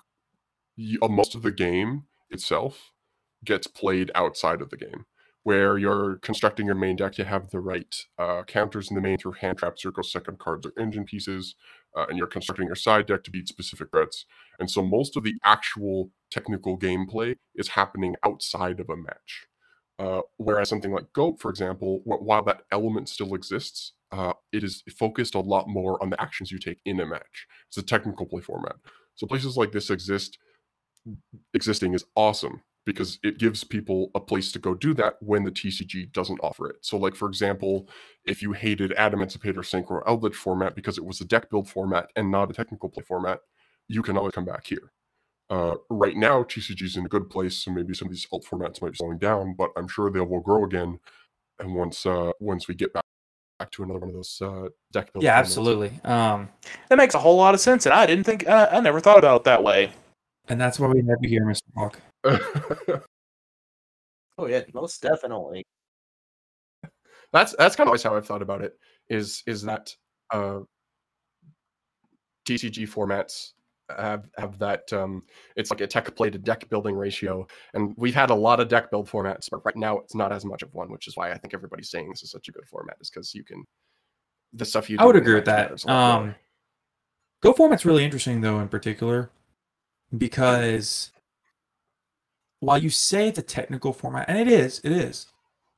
you, uh, most of the game itself gets played outside of the game where you're constructing your main deck you have the right uh, counters in the main through hand traps circle second cards or engine pieces uh, and you're constructing your side deck to beat specific threats and so most of the actual technical gameplay is happening outside of a match. Uh, whereas something like goat for example while that element still exists uh, it is focused a lot more on the actions you take in a match. It's a technical play format. So places like this exist existing is awesome because it gives people a place to go do that when the TCG doesn't offer it. So, like for example, if you hated Atom Emancipator Synchro Eldritch format because it was a deck build format and not a technical play format, you can always come back here. Uh, right now, TCG is in a good place, so maybe some of these alt formats might be slowing down, but I'm sure they will grow again. And once uh, once we get back back to another one of those uh, deck build, Yeah, formats. absolutely. Um, That makes a whole lot of sense, and I didn't think I, I never thought about it that way. and that's why we have you here, Mr. Hawk. Oh yeah, most definitely. that's that's kind of always how I've thought about it. Is is that uh, TCG formats have have that um, it's like a tech play to deck building ratio, and we've had a lot of deck build formats, but right now it's not as much of one, which is why I think everybody's saying this is such a good format, is because you can the stuff you. I would agree with that. Um, Goat format's really interesting though, in particular, because while you say it's a technical format, and it is, it is,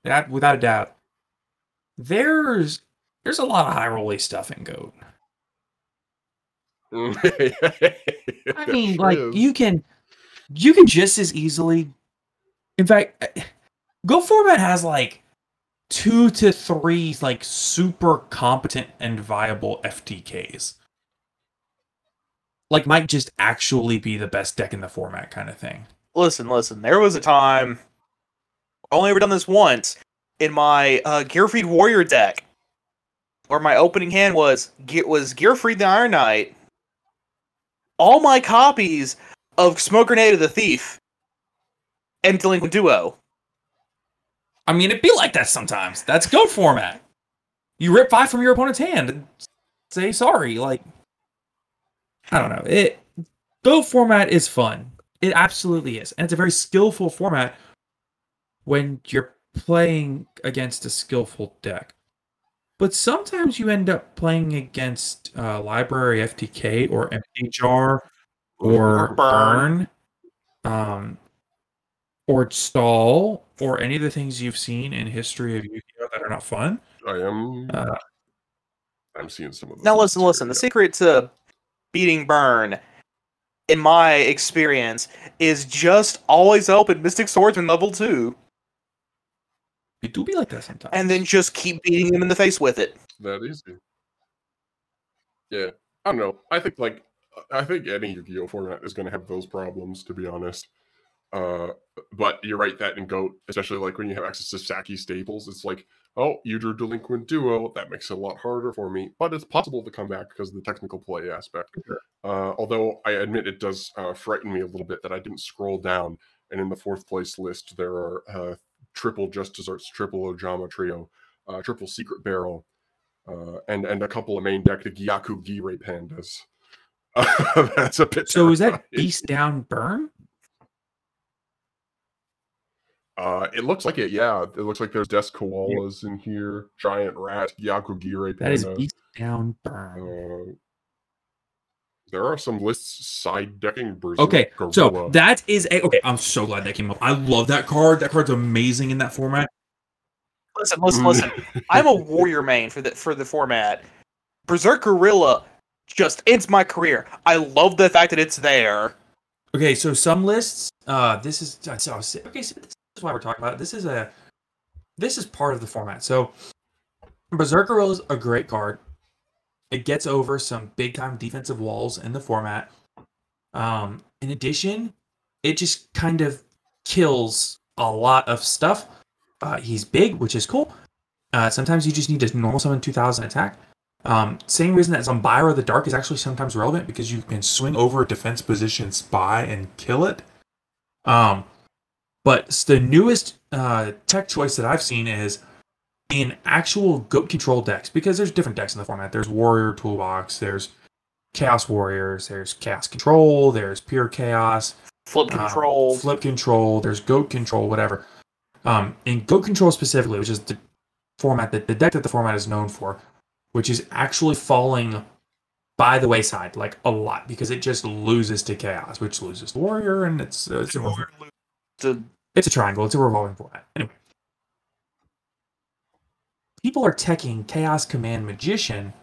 that without a doubt, there's there's a lot of high rolly stuff in Goat. I mean, Sure like is. you can you can just as easily in fact eh, Goat format has like two to three like super competent and viable FTKs. Like might just actually be the best deck in the format kind of thing. Listen, listen. There was a time. I've only ever done this once in my uh, Gearfried Warrior deck, where my opening hand was Ge- was Gearfried the Iron Knight. All my copies of Smoke Grenade of the Thief and Delinquent Duo. I mean, it be like that sometimes. That's Goat format. You rip five from your opponent's hand and say sorry. Like, I don't know. It Goat format is fun. It absolutely is, and it's a very skillful format when you're playing against a skillful deck. But sometimes you end up playing against uh, Library FTK or Empty Jar or Or Burn. Burn, um, or Stall, or any of the things you've seen in history of Yu-Gi-Oh that are not fun. I am. Uh, I'm seeing some of those. Now things listen, here, listen. The yeah. secret to beating Burn, in my experience, is just always open Mystic Swordsman level two, it do be like that sometimes. and then just keep beating them in the face with it. that easy. Yeah, I don't know. I think like I think any Yu-Gi-Oh format is going to have those problems, to be honest. Uh, but you're right that in Goat, especially like when you have access to Saki staples, it's like, oh, you drew Delinquent Duo. That makes it a lot harder for me, but it's possible to come back because of the technical play aspect. Uh, although I admit it does uh, frighten me a little bit that I didn't scroll down, and in the fourth place list there are uh, triple Just Desserts, triple Ojama Trio, uh, triple Secret Barrel, uh, and and a couple of main deck the Gyaku-Gire Pandas. that's a bit. so is that terrifying. Beast Down Burn? Uh, it looks like it. Yeah, it looks like there's Des Koalas in here, giant rat, Pandas. That is. Beast Down Burn. Uh, there are some lists side decking Berserk Okay, so that is a okay. I'm so glad that came up. I love that card. That card's amazing in that format. Listen, listen, listen. I'm a warrior main for the for the format. Berserk Gorilla just ends my career. I love the fact that it's there. Okay, so some lists. Uh, this is so, so- okay. So this is why we're talking about it. This is a this is part of the format. So Berserk Gorilla is a great card. It gets over some big time defensive walls in the format. Um, in addition, it just kind of kills a lot of stuff. Uh, he's big, which is cool. Uh, sometimes you just need to normal summon 2000 attack. Um, same reason that Zombyra the Dark is actually sometimes relevant because you can swing over a defense position spy and kill it. Um, but the newest uh, tech choice that I've seen is in actual goat control decks because there's different decks in the format. There's Warrior Toolbox, there's Chaos Warriors, there's Chaos Control, there's Pure Chaos, Flip uh, control. Flip Control, there's Goat Control, whatever. Um, in Goat Control specifically, which is the format that the deck that the format is known for, which is actually falling by the wayside like a lot because it just loses to Chaos, which loses to Warrior, and it's uh, it's a, it's a triangle. It's a revolving format. Anyway, people are teching Chaos Command Magician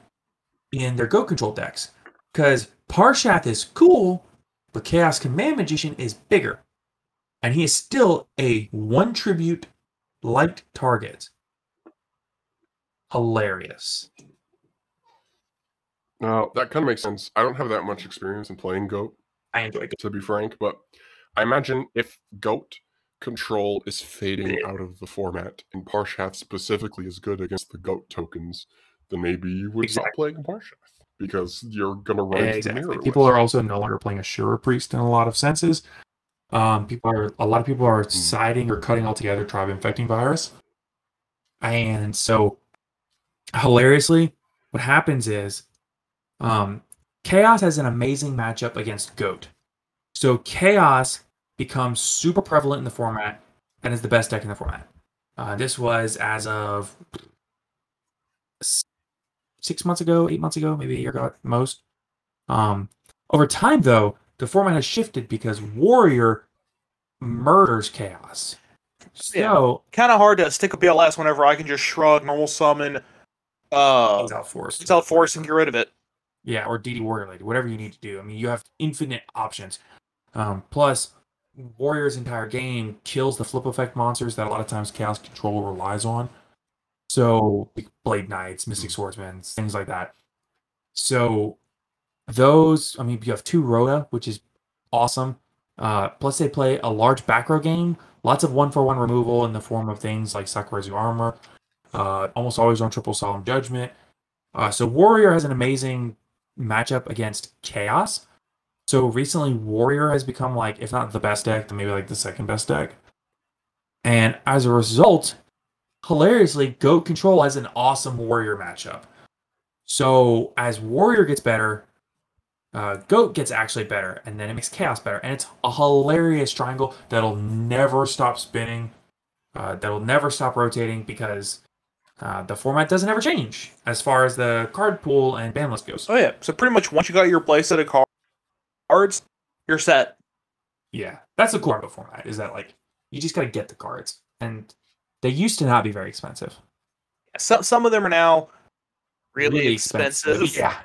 in their Goat Control decks because Parshath is cool, but Chaos Command Magician is bigger, and he is still a one tribute light target. Hilarious. Now that kind of makes sense. I don't have that much experience in playing Goat, I enjoy it. to be frank, but I imagine if Goat control is fading out of the format and Parshath specifically is good against the Goat tokens, then maybe you would stop playing Parshath because you're gonna run into the Exactly. People are also no longer playing Asura Priest in a lot of senses. Um, people are a lot of people are siding or cutting altogether Tribe Infecting Virus, and so hilariously, what happens is, um, Chaos has an amazing matchup against Goat. So Chaos becomes super prevalent in the format and is the best deck in the format. Uh, this was as of six months ago, eight months ago, maybe a year ago at most. Um, over time, though, the format has shifted because Warrior murders Chaos. Yeah. So, kind of hard to stick a BLS whenever I can just shrug, normal summon, uh, Exile Force. Exile Force and get rid of it. Yeah, or DD Warrior Lady, whatever you need to do. I mean, you have infinite options. Um, plus, Warrior's entire game kills the flip effect monsters that a lot of times Chaos Control relies on. So, like Blade Knights, Mystic Swordsmen, things like that. So, those, I mean, you have two Rhoda, which is awesome. Uh, plus, they play a large back row game, lots of one for one removal in the form of things like Sakuretsu Armor, uh, almost always on Triple Solemn Judgment. Uh, so, Warrior has an amazing matchup against Chaos. So recently, Warrior has become like, if not the best deck, then maybe like the second best deck. And as a result, hilariously, Goat Control has an awesome Warrior matchup. So as Warrior gets better, uh, Goat gets actually better, and then it makes Chaos better. And it's a hilarious triangle that'll never stop spinning, uh, that'll never stop rotating because uh, the format doesn't ever change as far as the card pool and ban list goes. Oh yeah, so pretty much once you got your playset of car- cards, you're set. Yeah, that's the cool part of the format is that like you just gotta get the cards, and they used to not be very expensive. Some some of them are now really, Really expensive. expensive,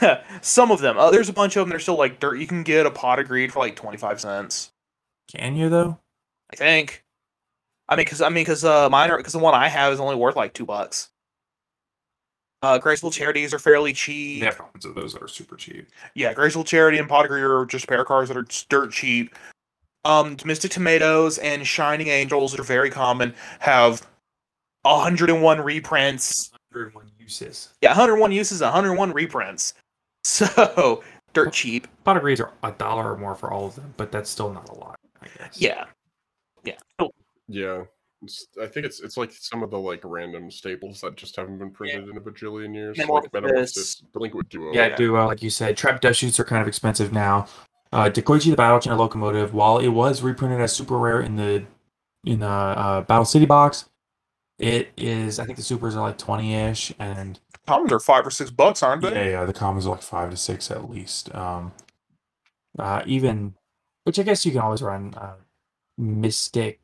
Yeah, some of them. Uh, there's a bunch of them. They're still like dirt. You can get a pot of greed for like twenty five cents. Can you though? I think. I mean, because I mean, because uh, mine are because the one I have is only worth like two bucks. Uh, graceful charities are fairly cheap. They have copies of those that are super cheap. Yeah, Graceful Charity and Pot are just pair cards that are dirt cheap. Um, Mystic Tomatoes and Shining Angels that are very common have 101 reprints. 101 uses. Yeah, 101 uses, 101 reprints. So dirt cheap. Pot of are a dollar or more for all of them, but that's still not a lot. I guess. Yeah, yeah. Oh, Yeah. It's, I think it's it's like some of the like random staples that just haven't been printed in a bajillion years. Like Metamorphosis. Metamorphosis, Delinquent Duo. Yeah, Duo, like you said, trap dust shoots are kind of expensive now. Uh, Dekoichi the Battlechanted Locomotive, while it was reprinted as super rare in the in the uh, Battle City box, it is I think the supers are like twenty ish, and commons are five or six bucks, aren't yeah, they? yeah, the commons are like five to six at least. Um, uh, even which I guess you can always run uh, Mystic.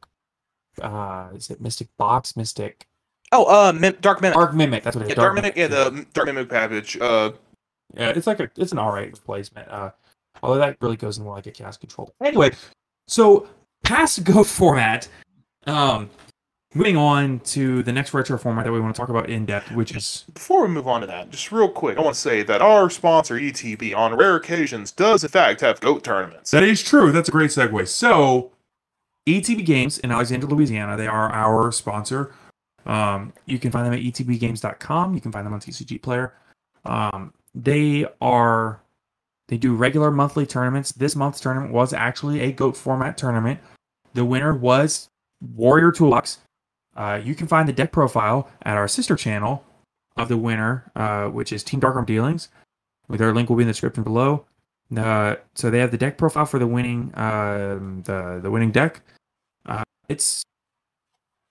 Uh, is it Mystic Box? Mystic Oh, uh, Mim- Dark Mimic. Dark Mimic. That's what it yeah, is. Dark Mimic. Yeah, the Dark Mimic package. Uh, Yeah, it's like a it's an alright replacement. Uh, although that really goes in more like a cast control. Anyway, so past Goat format. Um, moving on to the next retro format that we want to talk about in depth, which is before we move on to that, just real quick, I want to say that our sponsor ETB, on rare occasions, does in fact have goat tournaments. that is true. That's a great segue. So, ETB Games in Alexandria, Louisiana, they are our sponsor. Um, you can find them at etbgames.com. You can find them on TCG Player. Um, they are they do regular monthly tournaments. This month's tournament was actually a goat format tournament. The winner was Warrior Toolbox. Uh, you can find the deck profile at our sister channel of the winner, uh, which is Team Darkroom Dealings. Their link will be in the description below. Uh, so they have the deck profile for the winning um, the the winning deck. Uh, it's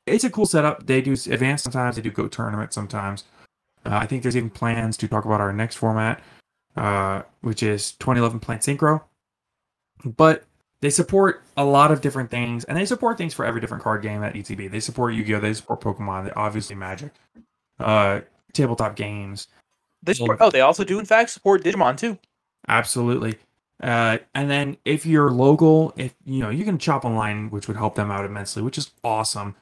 it's a cool setup. They do advanced sometimes. They do go tournament sometimes. Uh, I think there's even plans to talk about our next format, uh, which is 2011 Plant Synchro. But they support a lot of different things, and they support things for every different card game at ETB. They support Yu-Gi-Oh, they support Pokemon, they obviously Magic, uh, tabletop games. They support, oh, they also do in fact support Digimon too. Absolutely. Uh, and then if you're local, if you know, you can shop online, which would help them out immensely, which is awesome.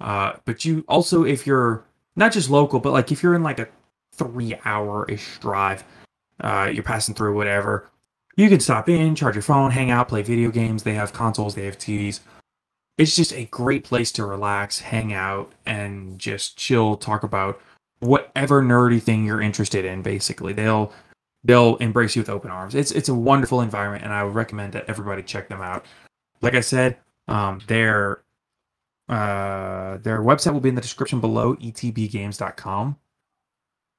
Uh, but you also, if you're not just local, but like if you're in like a three hour ish drive, uh, you're passing through whatever, you can stop in, charge your phone, hang out, play video games. They have consoles, they have TVs. It's just a great place to relax, hang out, and just chill, talk about whatever nerdy thing you're interested in. Basically, they'll they'll embrace you with open arms. It's it's a wonderful environment, and I would recommend that everybody check them out. Like I said, um, their uh, their website will be in the description below, etbgames.com.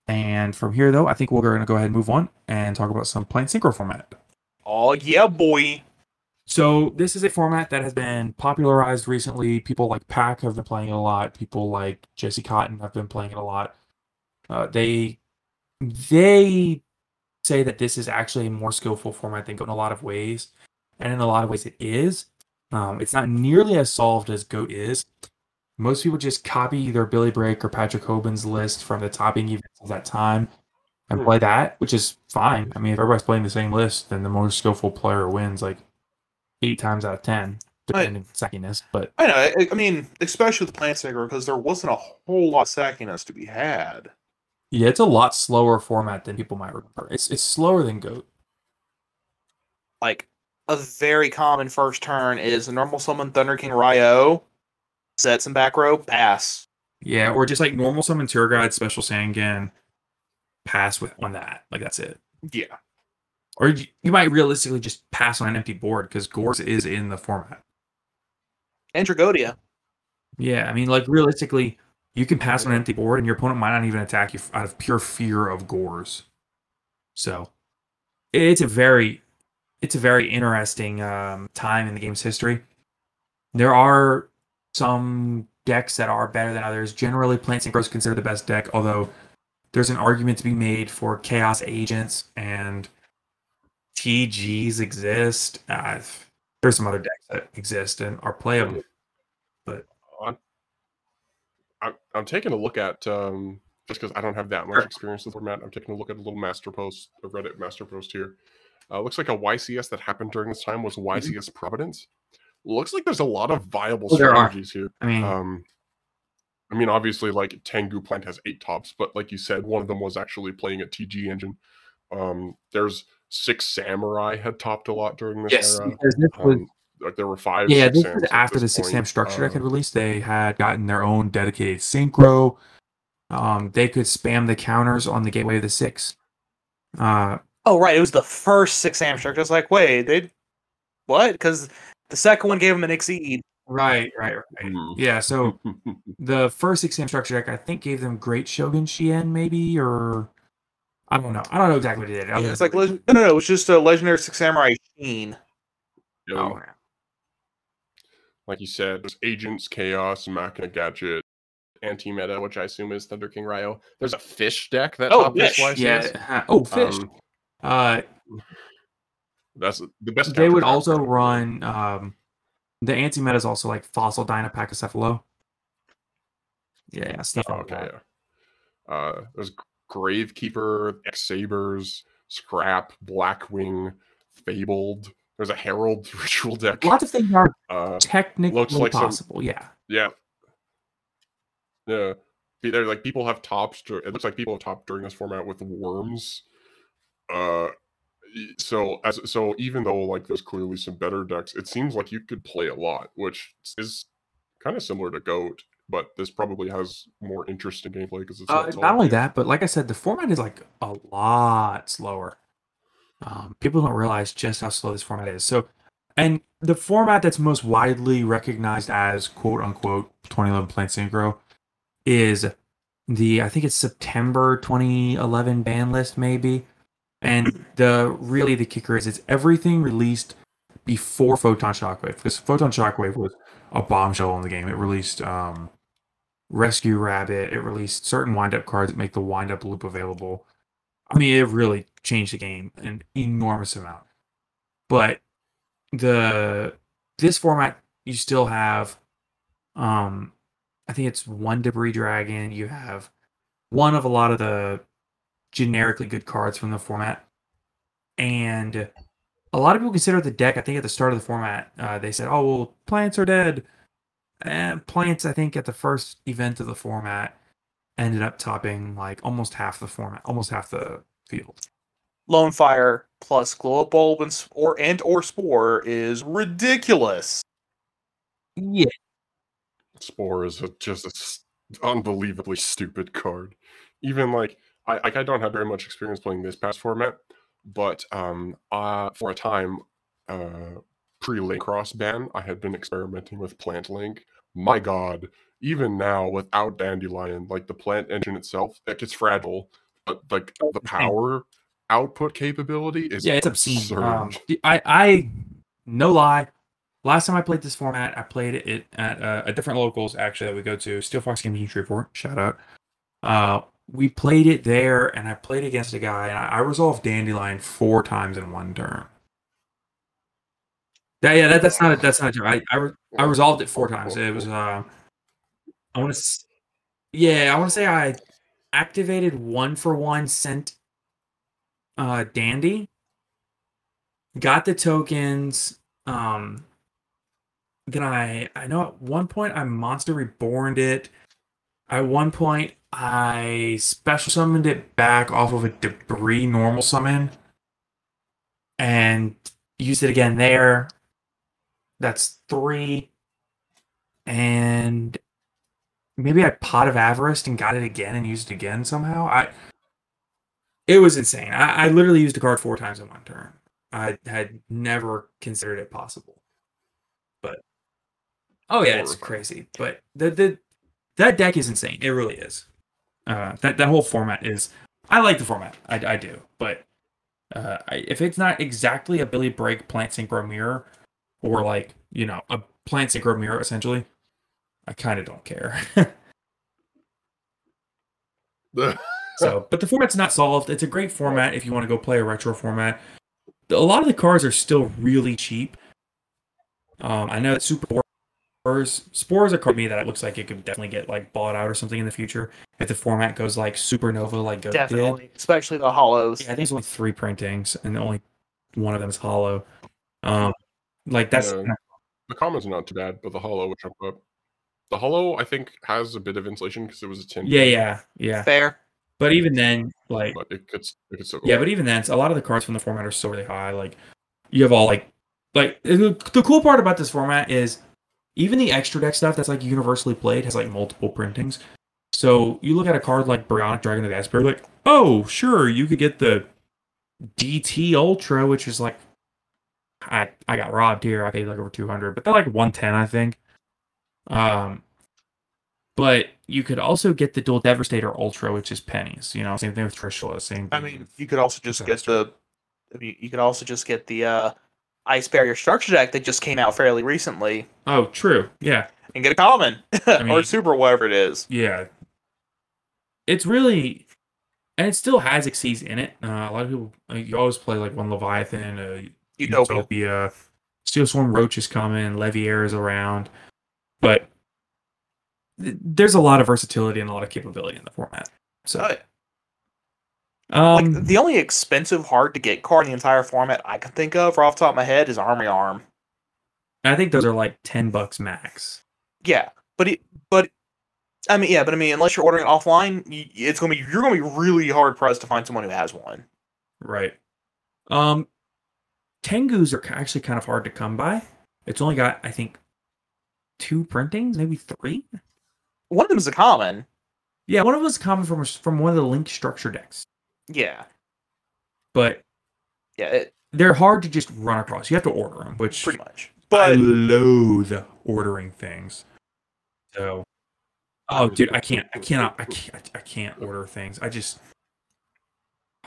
And from here, though, I think we're going to go ahead and move on and talk about some Plant Synchro format. Oh yeah, boy. So this is a format that has been popularized recently. People like Pack have been playing it a lot. People like Jesse Cotton have been playing it a lot. Uh, they they say that this is actually a more skillful format than Goat in a lot of ways, and in a lot of ways it is. Um, it's not nearly as solved as Goat is. Most people just copy either Billy Brake or Patrick Hoban's list from the topping events of that time and play that, which is fine. I mean, if everybody's playing the same list, then the more skillful player wins like eight times out of ten, depending on sackiness. But I know. I, I mean, especially with Plant Synchro, because there wasn't a whole lot of sackiness to be had. Yeah, it's a lot slower format than people might remember. It's it's slower than Goat. Like a very common first turn is a normal summon Thunder King Rai-Oh, set some back row, pass. Yeah, or just like normal summon tour guide, special Sangan, pass with on that. Like that's it. Yeah. Or you, you might realistically just pass on an empty board because Gorz is in the format. And Dragodia. Yeah, I mean, like realistically, you can pass on an empty board, and your opponent might not even attack you out of pure fear of Gorz. So, it's a very, it's a very interesting um, time in the game's history. There are some decks that are better than others. Generally, Plant Synchro is considered the best deck, although there's an argument to be made for Chaos Agents and TGs exist. Uh, there's some other decks that exist and are playable. I'm, I'm, taking a look at um, just because I don't have that much Sure. experience with the format. I'm taking a look at a little master post, a Reddit master post here. Uh, looks like a YCS that happened during this time was YCS Providence. Looks like there's a lot of viable are. strategies here. I mean, Um, I mean, obviously, like Tengu Plant has eight tops, but like you said, one of them was actually playing a TG engine. Um, there's Six Samurai had topped a lot during this yes, era. because this was Um, like there were five. yeah, this Sams was at after the six point. Sam structure deck had Um, released. They had gotten their own dedicated synchro. Um, they could spam the counters on the gateway of the six. Uh, Oh, right. It was the first six Sam structure. I was like, wait, they what? Because the second one gave them an exceed. right, right, right. Hmm. Yeah, so the first six Sam structure deck, I think, gave them Great Shogun Shien, maybe, or I don't know. I don't know exactly what it did. other It's like leg- no, no, no. It was just a legendary six samurai sheen. you oh, yeah. Like you said, there's Agents, Chaos, Machina Gadget, Anti-Meta, which I assume is Thunder King Rai-Oh. There's a fish deck that Oh, fish. Yeah. Oh, fish. Um, uh, that's the best. they would also run um the anti meta is also like fossil Dynapachycephalo. Yeah, yeah, stuff Oh, like okay, that. yeah. Uh, there's Gravekeeper, X Sabers, Scrap, Blackwing, Fabled. There's a Herald ritual deck. Lots of things are Uh, technically looks like some- possible. Yeah. yeah, yeah. Be- They're like people have tops. It looks like people have topped during this format with worms. Uh, so as so even though like there's clearly some better decks, it seems like you could play a lot, which is kind of similar to Goat, but this probably has more interesting gameplay because it's Uh, not only that, but like I said, the format is like a lot slower. Um, people don't realize just how slow this format is. So And the format that's most widely recognized as quote unquote 2011 Plant Synchro is the I think it's September 2011 ban list maybe. And the really the kicker is it's everything released before Photon Shockwave because Photon Shockwave was a bombshell in the game. It released um, Rescue Rabbit. It released certain wind up cards that make the wind up loop available. I mean, it really changed the game an enormous amount. But the this format you still have um I think it's one debris dragon. You have one of a lot of the generically good cards from the format. And a lot of people consider the deck, I think at the start of the format, uh, they said, oh, well, plants are dead. And plants, I think at the first event of the format, ended up topping like almost half the format, almost half the field. Lone Fire plus Glow Up Bulb and or and or Spore is ridiculous. Yeah. Spore is a, just an unbelievably stupid card. Even like I like I don't have very much experience playing this past format, but um uh for a time uh pre link cross ban I had been experimenting with plant link. My god, even now without dandelion, like the plant engine itself, like gets fragile, but like the power output capability is yeah, it's absurd. Um, I, I, no lie. Last time I played this format, I played it at uh, a different locals actually that we go to. Steel Fox Gaming Report, shout out. Uh, we played it there, and I played against a guy, and I, I resolved Dandelion four times in one turn. That, yeah, that, that's not a, that's not a. I, I, I resolved it four times. It was uh, I want to, yeah, I want to say I activated one for one, sent uh Dandy, got the tokens. Um, then I I know at one point I monster reborned it. At one point I special summoned it back off of a debris normal summon, and used it again there. That's three, and maybe I pot of avarice and got it again and used it again somehow. I it was insane. I, I literally used a card four times in one turn. I had never considered it possible. But oh yeah, it's crazy. But the the that deck is insane. It really is. Uh, that that whole format is. I like the format. I, I do, but uh, I, if it's not exactly a Billy Brake plant synchro mirror, or like you know a plant synchro mirror, essentially, I kind of don't care. So, but the format's not solved. It's a great format if you want to go play a retro format. A lot of the cards are still really cheap. Um, I know that Super Spores, Spores are a card to me that it looks like it could definitely get like bought out or something in the future if the format goes like Supernova, like Goat did. Definitely, especially the hollows. Yeah, I think it's only three printings, and only one of them is hollow. Um, like that's Yeah. the commons are not too bad, but the hollow would jump up. The hollow, I think, has a bit of insulation because it was a tin. yeah, yeah, yeah. Fair. But even then, like but it could it could still go Yeah, up. but even then, it's- a lot of the cards from the format are so really high. Like you have all like like the, the cool part about this format is even the extra deck stuff that's like universally played has like multiple printings. So you look at a card like Brionac Dragon of the Ice Barrier, like, oh sure, you could get the DT Ultra, which is like I I got robbed here. I paid like over two hundred, but they're like one ten, I think. Um, but you could also get the Duel Devastator Ultra, which is pennies. You know, same thing with Trishula. Same. I mean, you could also just get the. I mean, you could also just get the uh, Ice Barrier Structure deck that just came out fairly recently Oh, true. Yeah, and get a common or mean- super, whatever it is. yeah. It's really, and it still has Xyz in it. Uh, a lot of people, uh, you always play like one Leviathan, uh, Utopia. Utopia, Steel Swarm Roach is coming, Leviair is around, but th- there's a lot of versatility and a lot of capability in the format. So, Oh, yeah. um, like the only expensive, hard to get card in the entire format I can think of, off the top of my head, is Armory Arm. I think those are like ten bucks max. Yeah, but it, but I mean, yeah, but I mean, unless you're ordering it offline, it's gonna be you're gonna be really hard pressed to find someone who has one. Right. Um, Tengus are actually kind of hard to come by. It's only got, I think, two printings, maybe three. One of them is a common. Yeah, one of them was common from from one of the link structure decks, Yeah, but yeah. It, they're hard to just run across. You have to order them, which pretty much. But I loathe ordering things. So, oh, dude, I can't, I cannot, I can't, I can't order things. I just,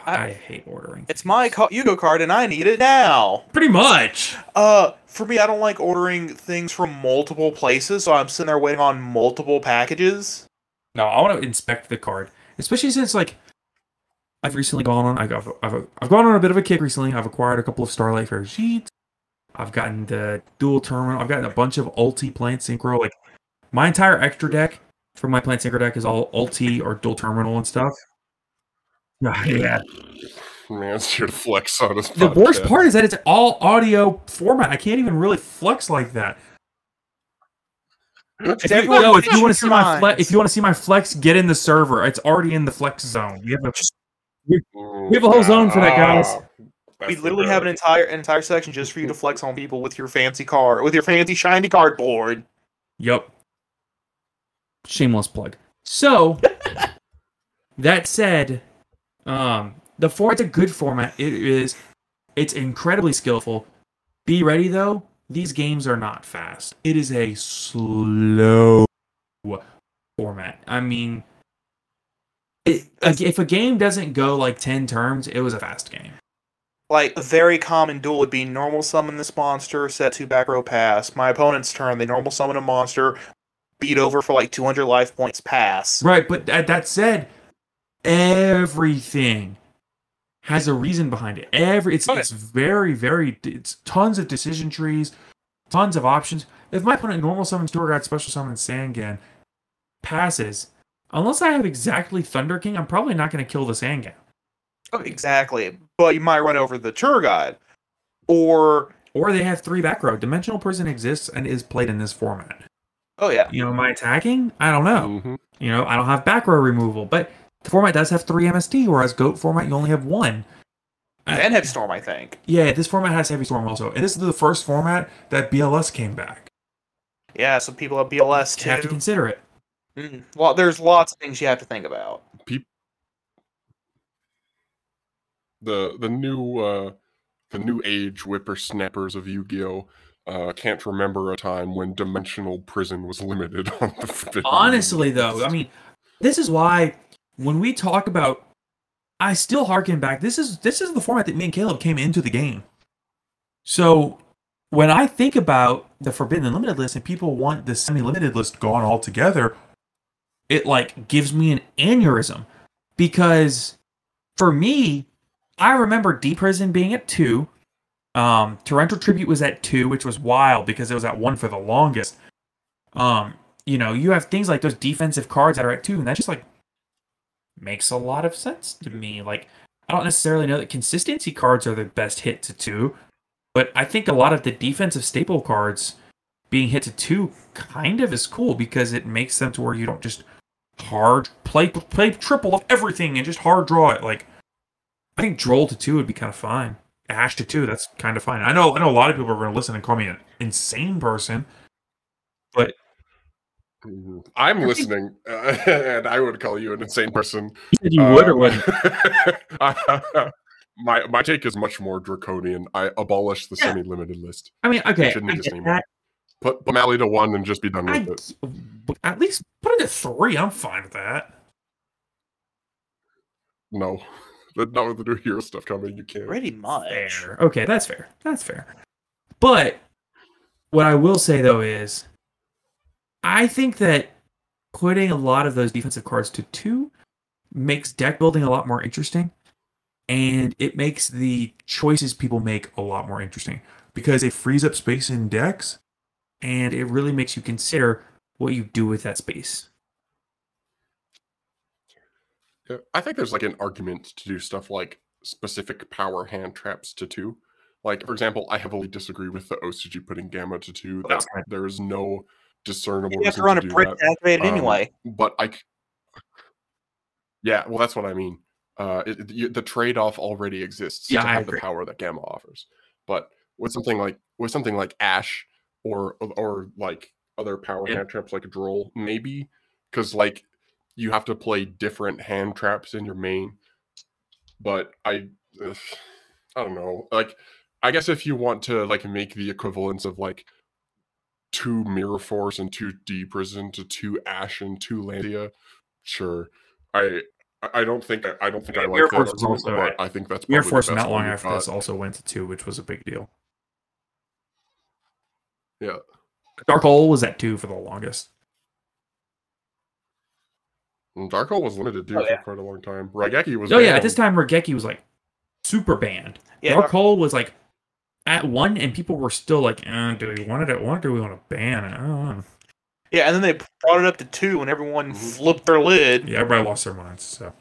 I, I- hate ordering. it's my ca- Yugo card, and I need it now. Pretty much. Uh, for me, I don't like ordering things from multiple places, so I'm sitting there waiting on multiple packages. No, I want to inspect the card, especially since like I've recently gone on. I've, I've I've gone on a bit of a kick recently. I've acquired a couple of Starlight Fair sheets. I've gotten the Duel Terminal. I've gotten a bunch of ulti plant synchro. Like my entire extra deck for my plant synchro deck is all ulti or Duel Terminal and stuff. Yeah, yeah. Man's here to flex on his The worst part is that it's all audio format. I can't even really flex like that. If you, everyone yo, if you want to see my flex, if you want to see my flex, get in the server. It's already in the flex zone. We have a Mm, We have a whole zone for that, guys. We literally have an entire an entire section just for you to flex on people with your fancy car, with your fancy shiny cardboard. Yep. Shameless plug. So, that said, um, the format's a good format. It is. It's incredibly skillful. Be ready though. These games are not fast. It is a slow format. I mean, it, if a game doesn't go like ten turns, it was a fast game. Like a very common duel would be normal summon this monster, set two back row pass. My opponent's turn, they normal summon a monster, beat over for like 200 life points, pass. Right, but that, that said, everything has a reason behind it. Every it's Okay. it's very very it's tons of decision trees, tons of options. If my opponent normal summons Tour Guide, special summons Sangan, passes, unless I have exactly Thunder King, I'm probably not going to kill the Sangan. Oh, exactly. But you might run over the tour guide. Or, Or they have three back row. Dimensional Prison exists and is played in this format. oh yeah. You know, am I attacking, I don't know. Mhm. You know, I don't have back row removal, but the format does have three MST, whereas Goat format you only have one. And Heavy Storm, I think. Yeah, this format has Heavy Storm also. And this is the first format that BLS came back. Yeah, so people have BLS too. You have to consider it. Mm. Well, there's lots of things you have to think about. the the new uh the new age whippersnappers of Yu-Gi-Oh uh can't remember a time when dimensional prison was limited on the Forbidden Honestly, List. though, I mean, this is why when we talk about, I still harken back. This is this is the format that me and Caleb came into the game. So when I think about the Forbidden and Limited list, and people want the semi-limited list gone altogether, it like gives me an aneurysm because for me, I remember D Prison being at two. Um, Torrential Tribute was at two, which was wild because it was at one for the longest. Um, you know, you have things like those defensive cards that are at two, and that just like makes a lot of sense to me. Like, I don't necessarily know that consistency cards are the best hit to two, but I think a lot of the defensive staple cards being hit to two kind of is cool because it makes them to where you don't just hard play play triple of everything and just hard draw it. Like, I think Droll to two would be kind of fine. Ash to two, that's kind of fine. I know, I know a lot of people are going to listen and call me an insane person, but Mhm. I'm listening, uh, and I would call you an insane person. you said you would or Um, wouldn't. my my take is much more draconian. I abolish the Yeah. semi-limited list. I mean, okay, shouldn't I get that. Put put Mally to one and just be done I, with it. at least put it at three. I'm fine with that. No, not with the new hero stuff coming. You can't. Pretty much. Fair. Okay, that's fair. That's fair. But what I will say though is, I think that putting a lot of those defensive cards to two makes deck building a lot more interesting, and it makes the choices people make a lot more interesting because it frees up space in decks, and it really makes you consider what you do with that space. Yeah, I think there's like an argument to do stuff like specific power hand traps to two. Like, for example, I heavily disagree with the OCG putting Gamma to two. That's That there is no discernible You have to run a brick to activate it Um, anyway. But I, yeah, well, that's what I mean. Uh, it, you- the trade-off already exists Yeah, to I have agree. the power that Gamma offers. But with something like with something like Ash or or like other power Yeah. hand traps like Droll, maybe because like you have to play different hand traps in your main. But I, I don't know. Like, I guess if you want to like make the equivalence of like two Mirror Force and two D Prison to two Ash and two Landia, sure. I I don't think I don't think I like Mirror that Force is also- but I think that's Mirror probably Force not long one we've after this also went to two, which was a big deal. Yeah. Dark Hole was at two for the longest. And Dark Hole was limited too Oh, for quite a long time. Raigeki was. Oh yeah, at this time Raigeki was like super banned. Yeah, Dark Dark- Hole was like at one, and people were still like, uh, "Do we want it at one? Or do we want to ban it?" I don't know. Yeah, and then they brought it up to two, and everyone Mhm. flipped their lid. Yeah, everybody lost their minds. So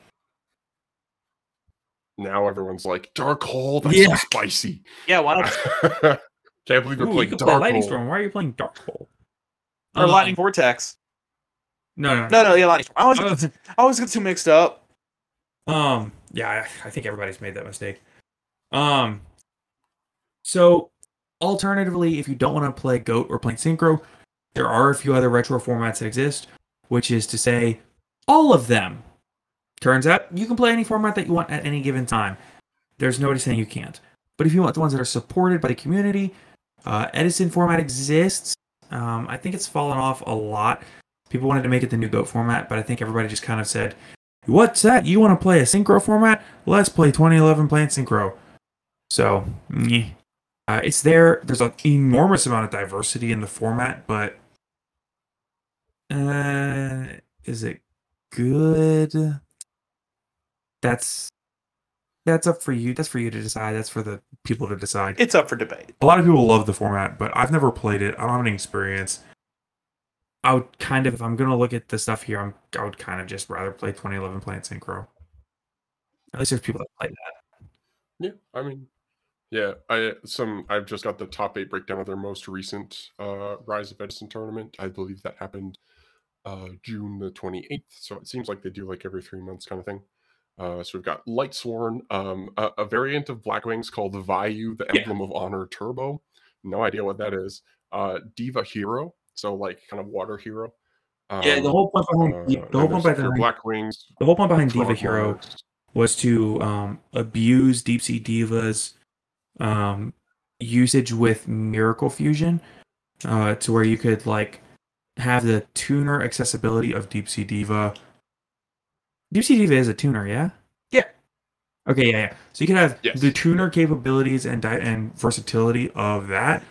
Now everyone's like Dark Hole. That's Yeah. so spicy. Yeah, why not? Can't believe you're Ooh, you playing could play Lightning Hole. Storm. Why are you playing Dark Hole? or Um, Lightning Vortex? No, no, No, no, yeah, Lightning. Storm. I always, get, I always get too mixed up. Um, yeah, I, I think everybody's made that mistake. Um, so alternatively, if you don't want to play Goat or Plant Synchro, there are a few other retro formats that exist, which is to say, all of them. Turns out you can play any format that you want at any given time. There's nobody saying you can't. But if you want the ones that are supported by the community, uh, Edison format exists. Um, I think it's fallen off a lot. People wanted to make it the new Goat format, but I think everybody just kind of said, What's that? You want to play a synchro format? Let's play 2011 Plant Synchro. So, meh. Uh, it's there. There's an enormous amount of diversity in the format, but uh, is it good? That's that's up for you. That's for you to decide. That's for the people to decide. It's up for debate. A lot of people love the format, but I've never played it. I don't have any experience. I would kind of, if I'm going to look at the stuff here, I'm, I would kind of just rather play 2011 Plant Synchro. At least there's people that play that. Yeah, I mean, yeah, I some I've just got the top eight breakdown of their most recent uh Rise of Edison tournament. I believe that happened uh June the twenty eighth. So it seems like they do like every three months kind of thing. Uh, so we've got Lightsworn, um, a, a variant of Blackwings called the Vayu, the Yeah. Emblem of Honor Turbo. No idea what that is. Uh, Diva Hero, so like kind of water hero. yeah, the Um, whole point behind, uh, the whole point behind, Blackwings. the whole point behind Diva Hero was to um, abuse Deep Sea Diva's um, usage with Miracle Fusion uh, to where you could like have the tuner accessibility of Deep Sea Diva. Deep Sea Diva is a tuner, yeah. Yeah. Okay, yeah, yeah. So you could have Yes. the tuner capabilities and di- and versatility of that,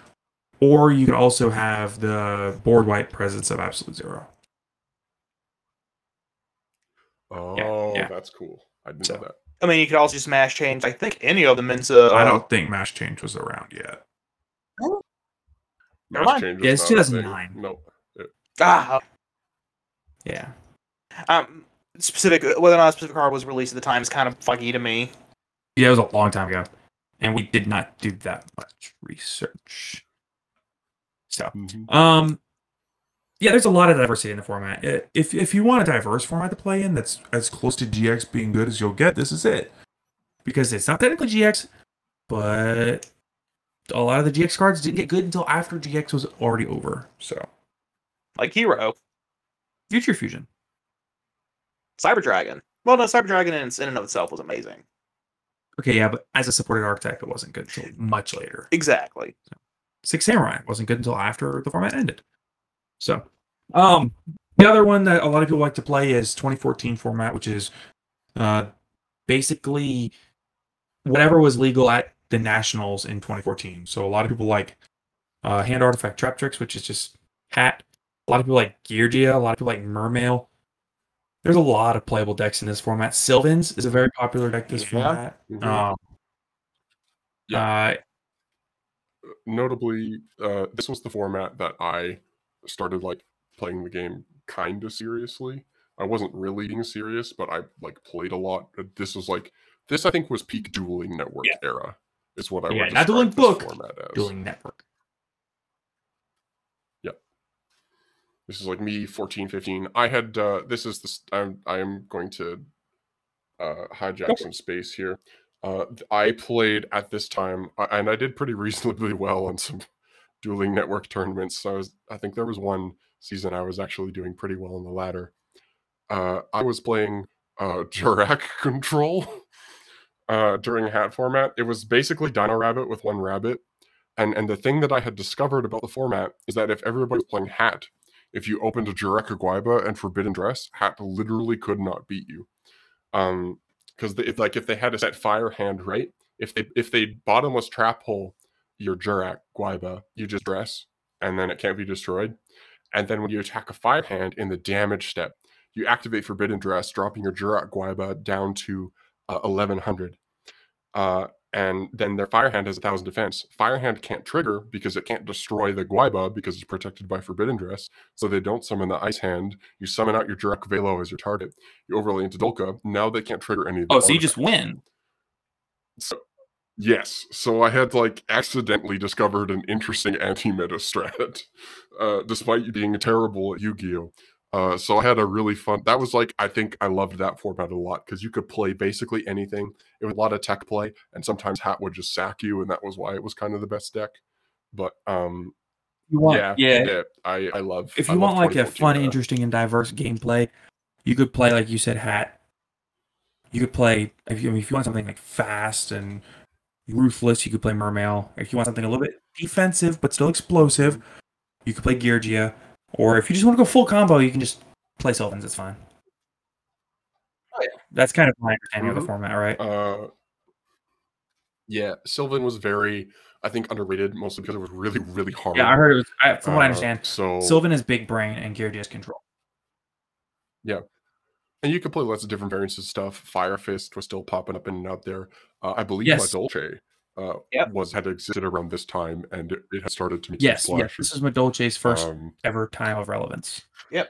or you could also have the board wipe presence of Absolute Zero. Oh, yeah. that's cool. I didn't So- know that. I mean, you could also just Mask Change. I think any of them into. I uh, don't think Mask Change was around yet. Never Mass mind. change Yeah, it's not a thing. 2009. No. Ah, Yeah. um, specific whether or not a specific card was released at the time is kind of fuggy to me. Yeah, it was a long time ago, and we did not do that much research. So, Mhm. um, yeah, there's a lot of diversity in the format. If if you want a diverse format to play in, that's as close to GX being good as you'll get. This is it, because it's not technically GX, but a lot of the GX cards didn't get good until after GX was already over. So, Like Hero, Future Fusion. Cyber Dragon. Well, no, Cyber Dragon in, in and of itself was amazing. Okay, yeah, but as a supported archetype, it wasn't good until much later. Exactly. Six Samurai wasn't good until after the format ended. So, um, the other one that a lot of people like to play is 2014 format, which is uh, basically whatever was legal at the nationals in 2014. So a lot of people like uh, hand artifact trap tricks, which is just hat. A lot of people like Geargia. A lot of people like Mermail. There's a lot of playable decks in this format. Sylvans is a very popular deck this Yeah. format. Mhm. Um, uh, Notably, uh, this was the format that I started like playing the game kind of seriously. I wasn't really being serious, but I like played a lot. Uh, This was like this. I think was peak dueling network Yeah. era. Is what I Yeah, would not Dueling Book, format as. dueling network. Yep, this is like me 14, 15. I had uh this is this I'm I am going to uh hijack some space here. Uh I played at this time I- and I did pretty reasonably well on some dueling network tournaments. So I was I think there was one season I was actually doing pretty well in the ladder. Uh I was playing uh Jurrac control. uh, during hat format. It was basically Dino Rabbit with one rabbit. And and the thing that I had discovered about the format is that if everybody was playing hat, if you opened a Jurrac Guaiba and Forbidden Dress, hat literally could not beat you. Um, because if like if they had a set fire hand right, if they if they bottomless trap hole your Jurrac Guaiba, you just dress and then it can't be destroyed. And then when you attack a fire hand in the damage step, you activate Forbidden Dress, dropping your Jurrac Guaiba down to uh, 1100. Uh, and then their fire hand has a thousand defense. Fire hand can't trigger because it can't destroy the Guaiba because it's protected by Forbidden Dress. So they don't summon the Ice Hand. You summon out your Jurrac Velo as your target. You overlay into Dolkka. Now they can't trigger any of the Oh, so you just win. So, yes. So I had like accidentally discovered an interesting anti-meta strat, uh, despite being terrible at Yu-Gi-Oh. Uh, so I had a really fun. That was like I think I loved that format a lot because you could play basically anything. It was a lot of tech play, and sometimes Hat would just sack you, and that was why it was kind of the best deck. But um, You want, yeah, yeah. yeah, I I love. If you love want like a fun, meta. interesting, and diverse gameplay, you could play like you said, hat. You could play if you I mean, if you want something like fast and ruthless, you could play Mermail. If you want something a little bit defensive but still explosive, you could play Geargia. Or if you just want to go full combo, you can just play Sylvans. It's fine. Oh, yeah. That's kind of my understanding of Mhm. the format, right? Uh, yeah, Sylvan was very, I think, underrated mostly because it was really, really hard. yeah, I heard it was. I, from what I Uh, understand, So Sylvan is big brain and Geargia is control. And you could play lots of different variants of stuff. Fire Fist was still popping up in and out there. Uh, I believe Yes. Madolche uh, Yep. was had existed around this time, and it, it had started to make Yes, some yes. This is Madolche's first Um, ever time of relevance. Yep.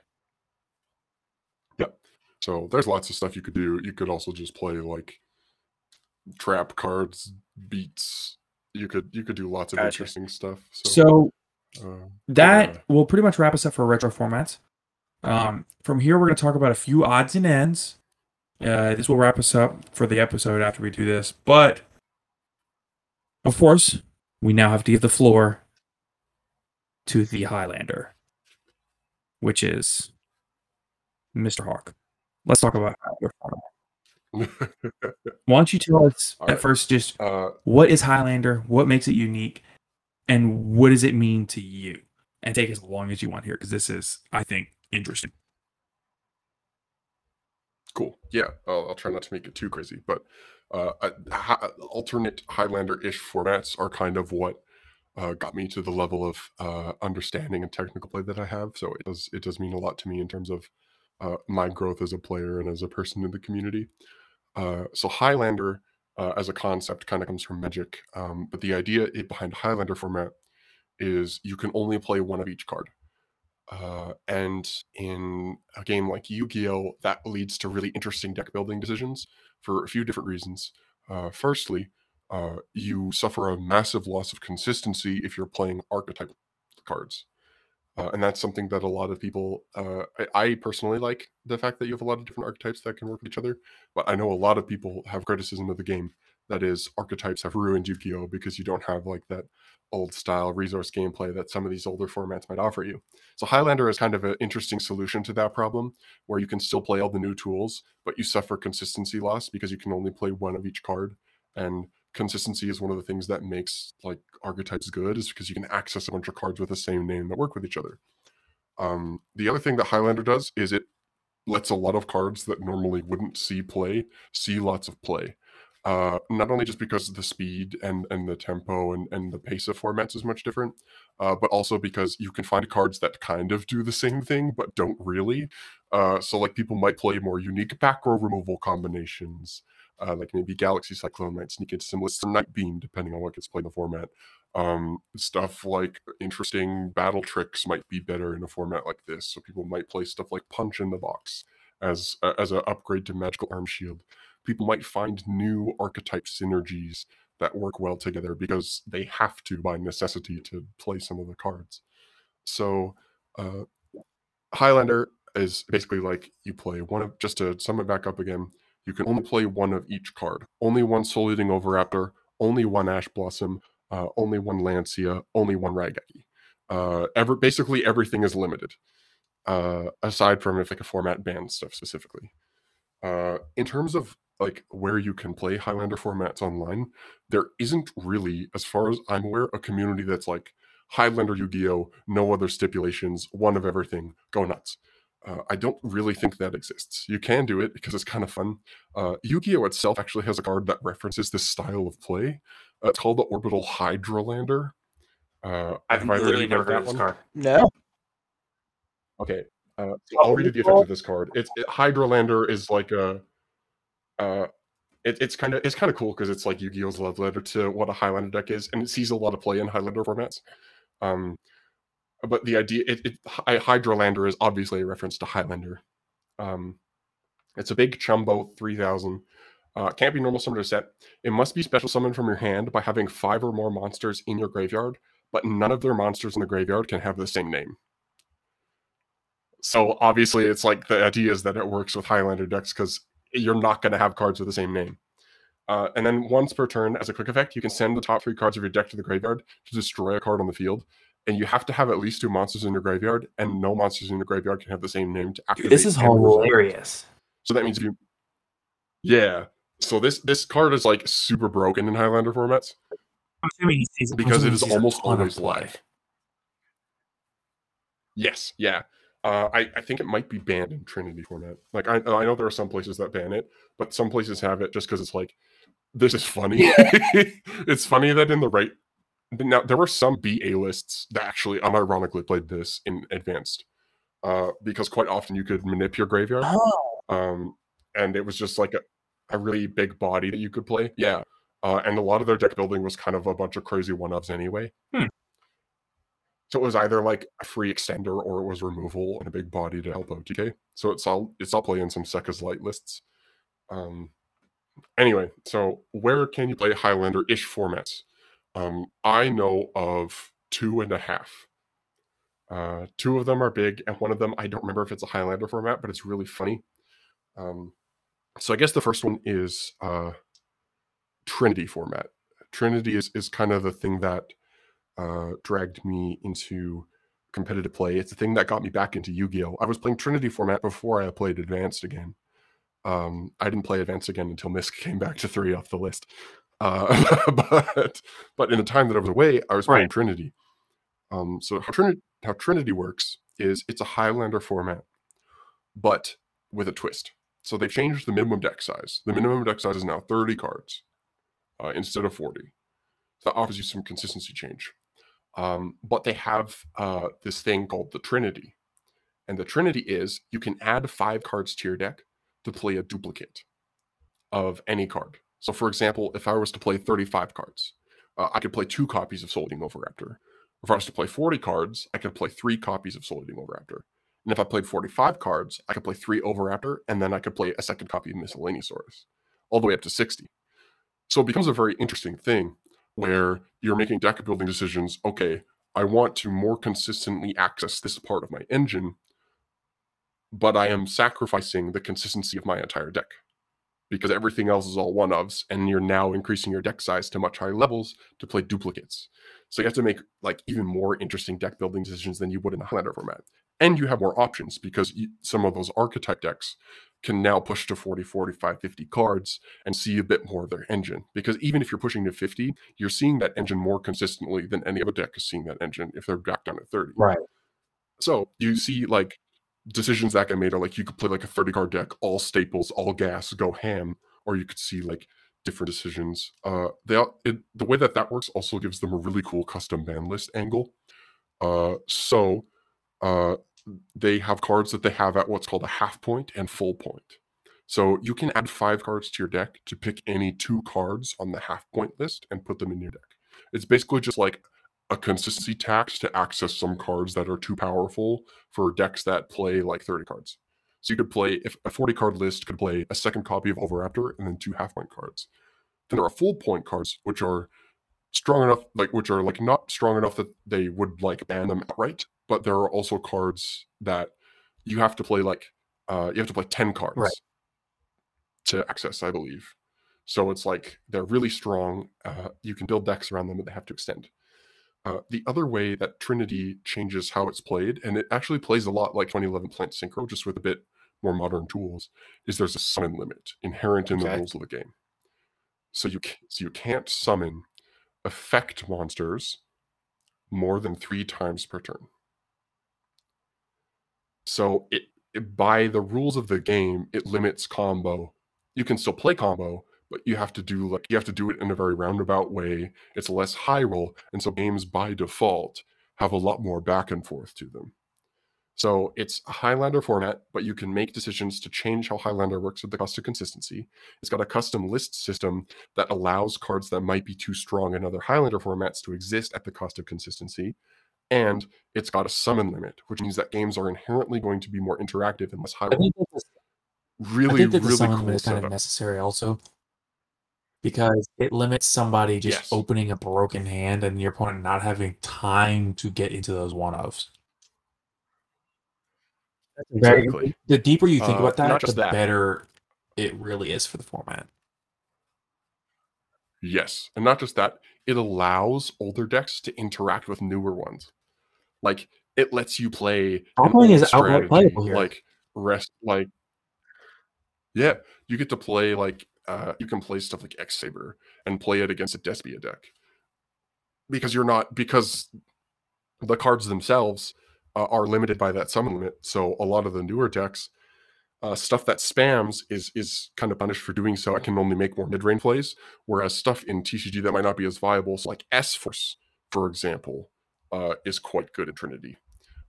Yep. So there's lots of stuff you could do. You could also just play like trap cards, beats. You could you could do lots of Gotcha. interesting stuff. So, So uh, that yeah. will pretty much wrap us up for retro formats. Um, from here, we're going to talk about a few odds and ends. Uh, this will wrap us up for the episode after we do this. But of course, we now have to give the floor to the Highlander, which is Mr. Hawk. Let's talk about. Why don't you tell us All at right. first just uh, what is Highlander? What makes it unique? And what does it mean to you? And take as long as you want here because this is, I think, interesting. Cool. Yeah, I'll, I'll try not to make it too crazy, but uh, hi- alternate Highlander-ish formats are kind of what uh, got me to the level of uh, understanding and technical play that I have. So it does it does mean a lot to me in terms of uh, my growth as a player and as a person in the community. Uh, so Highlander uh, as a concept kind of comes from Magic, um, but the idea behind Highlander format is you can only play one of each card. Uh, and in a game like Yu-Gi-Oh, that leads to really interesting deck building decisions for a few different reasons. Uh, firstly, uh, you suffer a massive loss of consistency if you're playing archetype cards. Uh, and that's something that a lot of people, uh, I, I personally like the fact that you have a lot of different archetypes that can work with each other. But I know a lot of people have criticism of the game that is archetypes have ruined Yu-Gi-Oh because you don't have like that old style resource gameplay that some of these older formats might offer you. So Highlander is kind of an interesting solution to that problem, where you can still play all the new tools, but you suffer consistency loss because you can only play one of each card. And consistency is one of the things that makes like archetypes good, is because you can access a bunch of cards with the same name that work with each other. Um, the other thing that Highlander does is it lets a lot of cards that normally wouldn't see play see lots of play. Uh, not only just because the speed and and the tempo and, and the pace of formats is much different, uh, but also because you can find cards that kind of do the same thing but don't really. Uh, so like people might play more unique back row removal combinations, uh, like maybe Galaxy Cyclone might sneak into some lists of Night Beam depending on what gets played in the format. Um, stuff like interesting battle tricks might be better in a format like this. So people might play stuff like Punch in the Box as uh, as an upgrade to Magical Arm Shield. People might find new archetype synergies that work well together because they have to by necessity to play some of the cards. So uh, Highlander is basically like you play one of just to sum it back up again. You can only play one of each card. Only one Soul Eating Oviraptor. Only one Ash Blossom. Uh, only one Lancia. Only one Raigeki. Uh, ever basically everything is limited. Uh, aside from if like a format bans stuff specifically. Uh, in terms of like where you can play Highlander formats online, there isn't really, as far as I'm aware, a community that's like Highlander Yu-Gi-Oh, no other stipulations, one of everything, go nuts. Uh, I don't really think that exists. You can do it because it's kind of fun. Uh, Yu-Gi-Oh itself actually has a card that references this style of play. Uh, it's called the Orbital Hydralander. Uh, I've have literally never read heard of this card. No. Okay. Uh, so I'll read you the effect of this card. It's it, Hydralander is like a, uh, it, it's kind of it's kind of cool because it's like Yu-Gi-Oh's love letter to what a Highlander deck is, and it sees a lot of play in Highlander formats. Um, but the idea, it, it Hy- Hydralander is obviously a reference to Highlander. Um, it's a big chumbo, three thousand. Uh, can't be normal summoner set. It must be special summoned from your hand by having five or more monsters in your graveyard, but none of their monsters in the graveyard can have the same name. So obviously, it's like the idea is that it works with Highlander decks because you're not going to have cards with the same name. Uh, and then once per turn, as a quick effect, you can send the top three cards of your deck to the graveyard to destroy a card on the field. And you have to have at least two monsters in your graveyard, and no monsters in your graveyard can have the same name to activate. Dude, this is and resolve. hilarious. So that means if you, yeah. So this this card is like super broken in Highlander formats I'm assuming he sees I'm because it assuming is he sees a almost always play. live. Yes, yeah. Uh, I, I think it might be banned in Trinity format. Like I, I know there are some places that ban it, but some places have it just because it's like this is funny. it's funny that in the right now there were some BA lists that actually unironically played this in advanced. Uh, because quite often you could manipulate your graveyard. Oh. Um, and it was just like a, a really big body that you could play. Yeah. Uh, and a lot of their deck building was kind of a bunch of crazy one ofs anyway. Hmm. So it was either like a free extender or it was removal and a big body to help OTK. So it's all it's all playing some Sekka's light lists. Um anyway, so where can you play Highlander-ish formats? Um, I know of two and a half. Uh, two of them are big, and one of them I don't remember if it's a Highlander format, but it's really funny. Um, so I guess the first one is uh, Trinity format. Trinity is is kind of the thing that uh, dragged me into competitive play. It's the thing that got me back into Yu-Gi-Oh. I was playing Trinity format before I played Advanced again. Um, I didn't play Advanced again until Misk came back to three off the list. Uh, but but in the time that I was away, I was playing Right. Trinity. Um, so how Trinity how Trinity works is it's a Highlander format, but with a twist. So they changed the minimum deck size. The minimum deck size is now 30 cards uh, instead of 40. So that offers you some consistency change. Um, but they have uh, this thing called the Trinity. And the Trinity is you can add five cards to your deck to play a duplicate of any card. So, for example, if I was to play 35 cards, uh, I could play two copies of Soul Eating Oviraptor. If I was to play 40 cards, I could play three copies of Soul Eating Oviraptor. And if I played 45 cards, I could play three Oviraptor, and then I could play a second copy of Miscellaneousaurus, all the way up to 60. So it becomes a very interesting thing where you're making deck building decisions. Okay, I want to more consistently access this part of my engine, but I am sacrificing the consistency of my entire deck because everything else is all one ofs, and you're now increasing your deck size to much higher levels to play duplicates. So you have to make like even more interesting deck building decisions than you would in a Highlander format. And you have more options because some of those archetype decks can now push to 40, 45, 50 cards and see a bit more of their engine. Because even if you're pushing to 50, you're seeing that engine more consistently than any other deck is seeing that engine if they're back down at 30. Right. So you see like decisions that get made are like you could play like a 30 card deck, all staples, all gas, go ham, or you could see like different decisions. Uh, they all- it, the way that that works also gives them a really cool custom ban list angle. Uh, so uh, they have cards that they have at what's called a half point and full point. So you can add five cards to your deck to pick any two cards on the half point list and put them in your deck. It's basically just like a consistency tax to access some cards that are too powerful for decks that play like 30 cards. So you could play if a 40 card list could play a second copy of Oviraptor and then two half point cards. Then there are full point cards which are strong enough like which are like not strong enough that they would like ban them outright, but there are also cards that you have to play like uh you have to play 10 cards Right. to access, I believe. So it's like they're really strong. Uh, you can build decks around them, but they have to extend. Uh, the other way that Trinity changes how it's played, and it actually plays a lot like 2011 Plant Synchro, just with a bit more modern tools is there's a summon limit inherent in the rules of the game. So you so you can't summon effect monsters more than three times per turn. So it, it by the rules of the game, it limits combo. You can still play combo, but you have to do like you have to do it in a very roundabout way. It's less high roll, and so games by default have a lot more back and forth to them. So it's a Highlander format, but you can make decisions to change how Highlander works at the cost of consistency. It's got a custom list system that allows cards that might be too strong in other Highlander formats to exist at the cost of consistency. And it's got a summon limit, which means that games are inherently going to be more interactive and less high. I think that the, I Really, think that the really summon cool limit is kind of necessary also because it limits somebody just Yes. opening a broken hand and your opponent not having time to get into those one ofs. Exactly. The deeper you think Uh, about that, the that. better it really is for the format. Yes, and not just that, it allows older decks to interact with newer ones. Like it lets you play old is outright playable here. like rest, like yeah, you get to play like uh, you can play stuff like X Saber and play it against a Despia deck because you're not because the cards themselves uh, are limited by that summon limit. So a lot of the newer decks, uh, stuff that spams is is kind of punished for doing so. I can only make more mid range plays, whereas stuff in TCG that might not be as viable, so like S Force, for example, uh, is quite good in Trinity.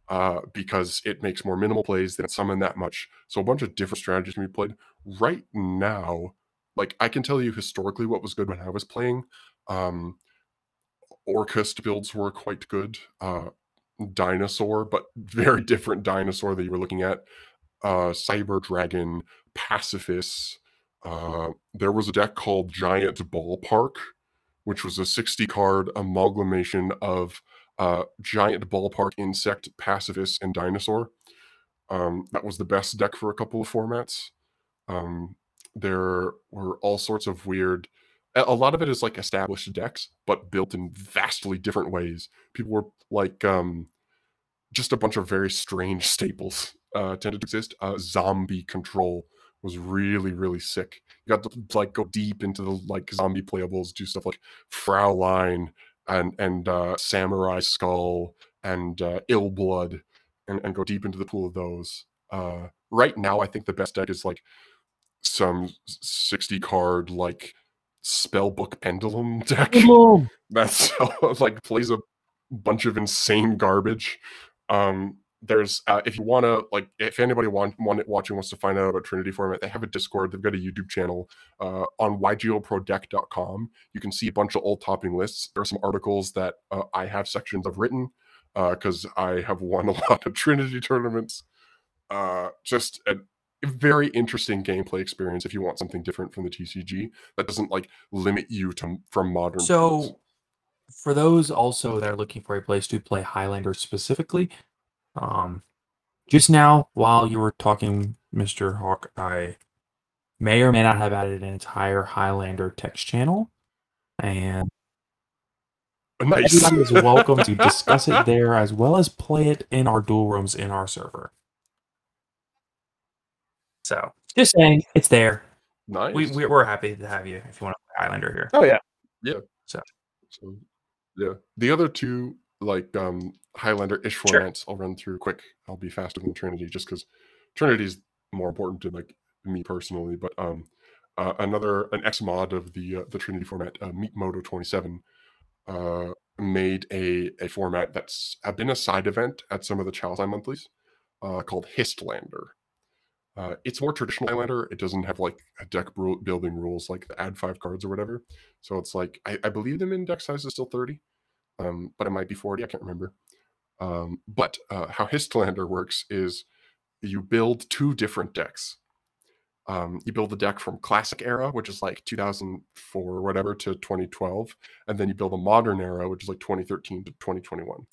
Uh, because it makes more minimal plays, than summon that much. So a bunch of different strategies can be played. Right now, like I can tell you historically what was good when I was playing. Um, Orcust builds were quite good. Uh, dinosaur, but very different dinosaur that you were looking at. Uh, Cyber Dragon, Pacifist. Uh, there was a deck called Giant Ballpark, which was a 60 card amalgamation of uh, Giant Ballpark, Insect, Pacifist, and Dinosaur. Um, that was the best deck for a couple of formats. Um, there were all sorts of weird. A lot of it is like established decks, but built in vastly different ways. People were like, um, just a bunch of very strange staples uh, tended to exist. Uh, zombie control was really really sick. You got to like go deep into the like zombie playables, do stuff like Fraulein and and uh, Samurai Skull and uh, Ill Blood, and, and go deep into the pool of those. Uh, right now, I think the best deck is like some sixty card like spellbook pendulum deck that's like plays a bunch of insane garbage. Um, there's uh, if you want to like if anybody want, want watching wants to find out about Trinity format, they have a Discord. They've got a YouTube channel uh, on ygoprodeck.com. You can see a bunch of old topping lists. There are some articles that uh, I have sections of written because I have won a lot of Trinity tournaments. Uh, just a very interesting gameplay experience if you want something different from the TCG that doesn't like limit you to from modern. So, for those also that are looking for a place to play Highlander specifically, um, just now while you were talking, Mister Hawk, I may or may not have added an entire Highlander text channel, and nice. everybody is welcome to discuss it there as well as play it in our duel rooms in our server. So, just saying, it's there. nice. We we- we're happy to have you if you want to play Highlander here. Oh yeah. yeah. So yeah, the other two like um Highlander ish Sure. formats I'll run through quick. I'll be faster than Trinity just because Trinity is more important to like me personally. But um uh, another an X mod of the uh, the Trinity format, uh, Meat Moto twenty seven, uh, made a a format that's been a side event at some of the Chalcine monthlies, uh, called Histlander. Uh, it's more traditional Highlander. It doesn't have like a deck building rules like the add five cards or whatever. So it's like I, I believe the min deck size is still 30, um, but it might be 40. I can't remember. Um, but uh, how Histlander works is you build two different decks. Um, you build the deck from classic era, which is like 2004 or whatever, to 2012, and then you build a modern era, which is like 2013 to 2021.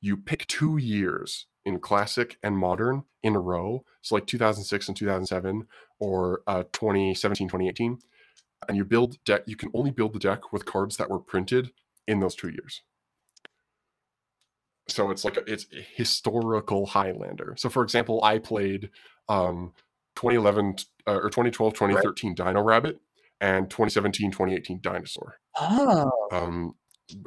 You pick two years in classic and modern in a row, so like 2006 and 2007, or uh, 2017, 2018 and you build deck you can only build the deck with cards that were printed in those two years so it's like a, it's a historical highlander so for example i played um, 2011 uh, or 2012, 2013 Dino Rabbit, and 2017, 2018 Dinosaur. Oh. Um,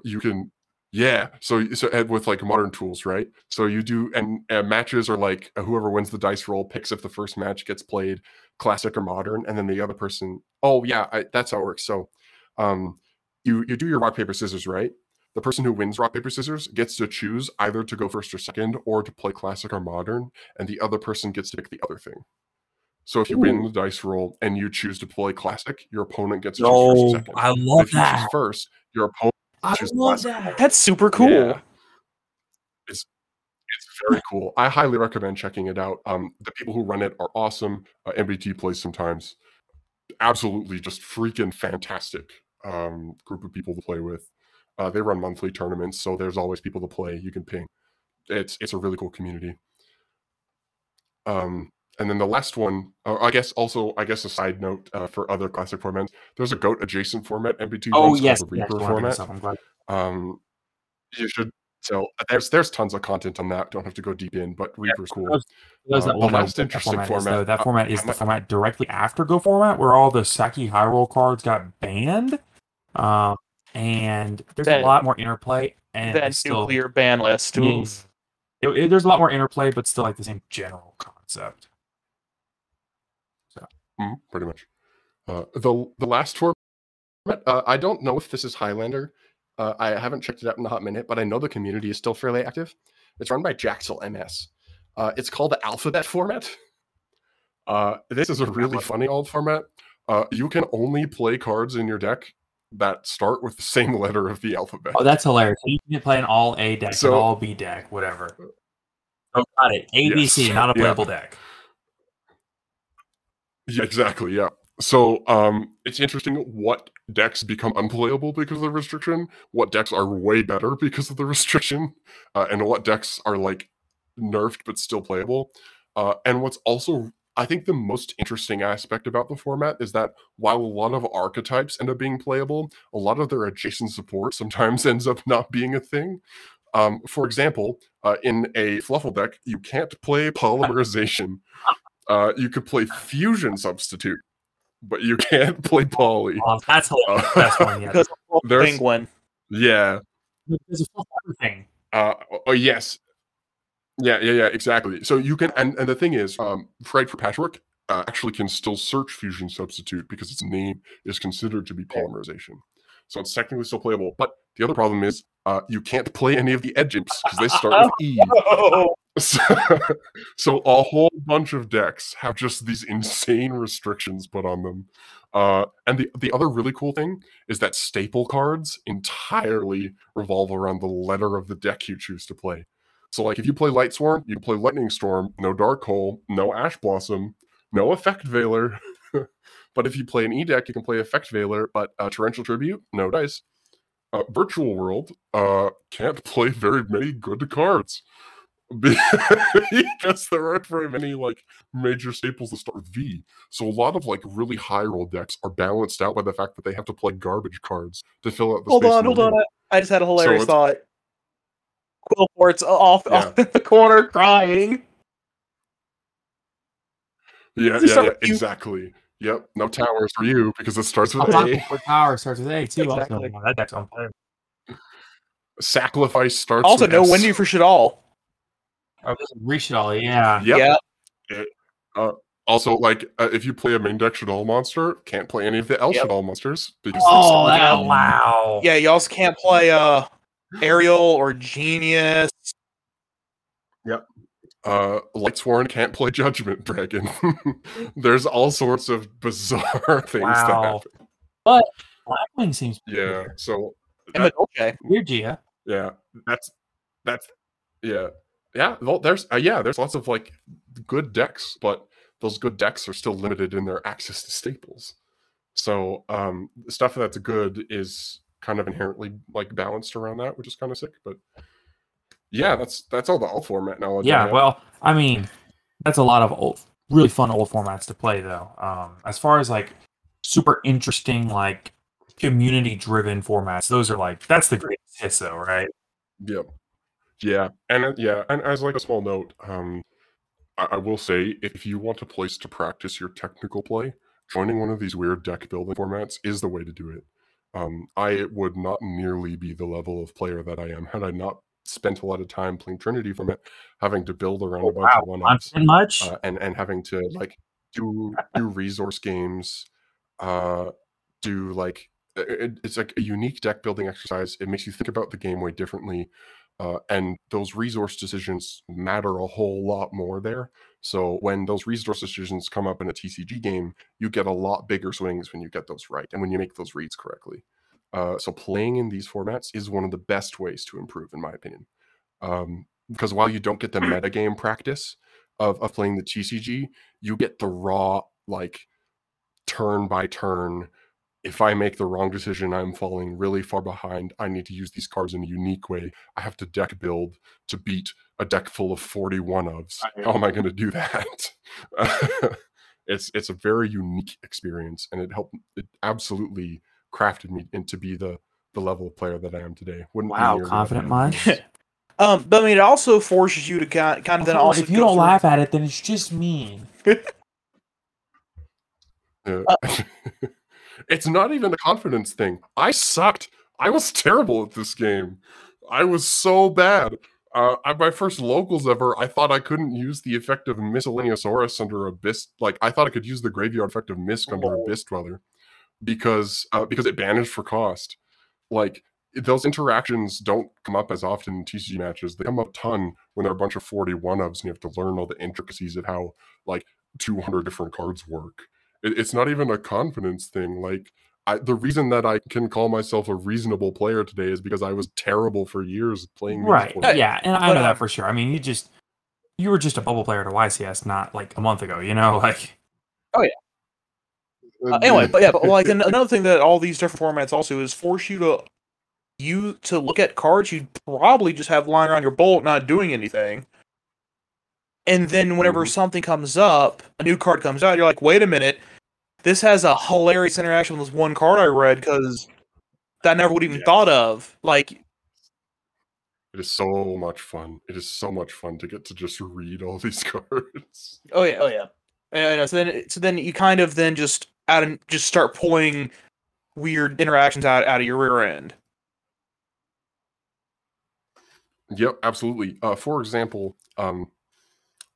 you can, yeah. So so and with like modern tools, right? So you do and, and matches are like uh, whoever wins the dice roll picks if the first match gets played classic or modern, and then the other person. Oh yeah, I, that's how it works. So, um, you you do your rock paper scissors, right? The person who wins rock paper scissors gets to choose either to go first or second, or to play classic or modern, and the other person gets to pick the other thing. So if you win the dice roll and you choose to play classic, your opponent gets to choose first or No, second. I If love you choose that. first, your opponent I love that. That's super cool. Yeah. It's it's very cool. I highly recommend checking it out. Um, the people who run it are awesome. Uh, MBT plays sometimes. Absolutely, just freaking fantastic um, group of people to play with. Uh, they run monthly tournaments, so there's always people to play. You can ping. It's it's a really cool community. Um, and then the last one, uh, I guess also I guess a side note uh, for other classic formats. There's a goat adjacent format MBT Oh yes, the yes, Reaper format. these, I'm glad. Um, you should. So uh, there's there's tons of content on that. Don't have to go deep in, but Reaper's cool. those- those Uh, that the last interesting format, is, though, that uh, format is the format directly after Goat format, where all the Saki high roll cards got banned, um, and there's That- a lot more interplay. And That still, nuclear ban list. Yeah. Oof. It- it- there's a lot more interplay, but still like the same general concept. Mhm, pretty much. Uh, the the last format, uh, I don't know if this is Highlander. Uh, I haven't checked it out in a hot minute, but I know the community is still fairly active. It's run by Jaxel MS. Uh, it's called the Alphabet format. Uh, this is a really funny old format. Uh, you can only play cards in your deck that start with the same letter of the alphabet. Oh, that's hilarious! You can play an all A deck, So- an all B deck, whatever. Oh, got it. ABC, Yes, not a yeah. playable deck. Yeah, exactly. Yeah. So um, it's interesting what decks become unplayable because of the restriction, what decks are way better because of the restriction, uh, and what decks are like nerfed but still playable. Uh, and what's also, I think, the most interesting aspect about the format is that while a lot of archetypes end up being playable, a lot of their adjacent support sometimes ends up not being a thing. Um, for example, uh, in a Fluffal deck, you can't play polymerization. Uh, you could play fusion substitute, but you can't play poly. Oh, that's hilarious. Uh, Best one yet. Because of the There's- penguin. Yeah. There's a full everything. Uh, oh yes. Yeah, yeah, yeah, exactly. So you can, and, and the thing is, um, Frightfur Patchwork uh, actually can still search fusion substitute because its name is considered to be polymerization. So it's technically still playable. But the other problem is uh, you can't play any of the edge imps because they start with E. Oh, So, so a whole bunch of decks have just these insane restrictions put on them. Uh, and the, the other really cool thing is that staple cards entirely revolve around the letter of the deck you choose to play. So, like, if you play Lightsworn, you can play Lightning Storm, no Dark Hole, no Ash Blossom, no Effect Veiler. but if you play an E deck, you can play Effect Veiler, but uh, Torrential Tribute, no dice. Uh, Virtual World uh, can't play very many good cards because there aren't very many like major staples that start with V. So a lot of like really high roll decks are balanced out by the fact that they have to play garbage cards to fill out the hold space on, hold on. game. I I just had a hilarious it's- thought. Quillport's off, Yeah. off in the corner crying. Yeah, yeah, yeah, with U? exactly. Yep, no towers for you because it starts with Oh, A. With power starts with A too. Exactly. Also, that deck's unplayable. Sacrifice starts. Also, with no S. Wendy for shit all. Oh, this is Rishal, yeah. Yep. Yeah. Also, like uh, if you play a main deck Shaddoll monster, can't play any of the El Yep. Shaddoll monsters because Oh, that, wow. Yeah, you also can't play uh Ariel or Genius. Yep. Uh Light Sworn can't play Judgment Dragon. There's all sorts of bizarre things that Wow. happen. But Blackwing seems Yeah. So And that- Madolche. weird, Gia. yeah, that's that's yeah. Yeah, well, there's uh, yeah, there's lots of like good decks, but those good decks are still limited in their access to staples. So um stuff that's good is kind of inherently like balanced around that, which is kind of sick. But yeah, that's that's all the alt format knowledge. Yeah, have. well, I mean, that's a lot of old, really fun old formats to play, though. Um, as far as like super interesting, like community driven formats, those are like that's the greatest hits, though, right? Yep. Yeah, and uh, yeah, and as like a small note, um, I, I will say, if you want a place to practice your technical play, joining one of these weird deck building formats is the way to do it. Um, I would not nearly be the level of player that I am had I not spent a lot of time playing Trinity from it, having to build around Oh, a bunch wow, of one much? uh, and and having to like do do resource games, uh, do like it, it's like a unique deck building exercise. It makes you think about the game way differently, uh, and those resource decisions matter a whole lot more there. So when those resource decisions come up in a TCG game, you get a lot bigger swings when you get those right and when you make those reads correctly. Uh, so playing in these formats is one of the best ways to improve, in my opinion. Um, because while you don't get the metagame practice of, of playing the TCG, you get the raw, like turn by turn. If I make the wrong decision, I'm falling really far behind. I need to use these cards in a unique way. I have to deck build to beat a deck full of 41 ofs. How am I going to do that? it's it's a very unique experience, and it helped. It absolutely crafted me into be the the level of player that I am today. Wouldn't be Wow, nearly I confident am much? otherwise. Um, but I mean, it also forces you to kind, kind of then also. if you don't through- laugh at it, then it's just mean. Yeah. it's not even a confidence thing. I sucked. I was terrible at this game. I was so bad. Uh, at my first locals ever, I thought I couldn't use the effect of Miscellaneousaurus under Abyss. Like I thought I could use the graveyard effect of Misk under Abyss Dweller because uh, because it banished for cost. Like those interactions don't come up as often in TCG matches. They come up a ton when there are a bunch of 41 ofs and you have to learn all the intricacies of how like 200 different cards work. It, it's not even a confidence thing. Like I, the reason that I can call myself a reasonable player today is because I was terrible for years playing. Right. formats. Yeah, and I know uh, that for sure. I mean, you just you were just a bubble player to YCS not like a month ago, you know, like oh yeah. Uh, anyway, but yeah, but like an- another thing that all these different formats also is force you to you to look at cards you'd probably just have lying around your bolt not doing anything. And then whenever Mhm. something comes up, a new card comes out, you're like, wait a minute, this has a hilarious interaction with this one card I read because that I never would even Yes. thought of. Like, It is so much fun. It is so much fun to get to just read all these cards. oh yeah, oh yeah. And so then, so then you kind of then just out and just start pulling weird interactions out out of your rear end. Yep, absolutely. Uh, for example, um,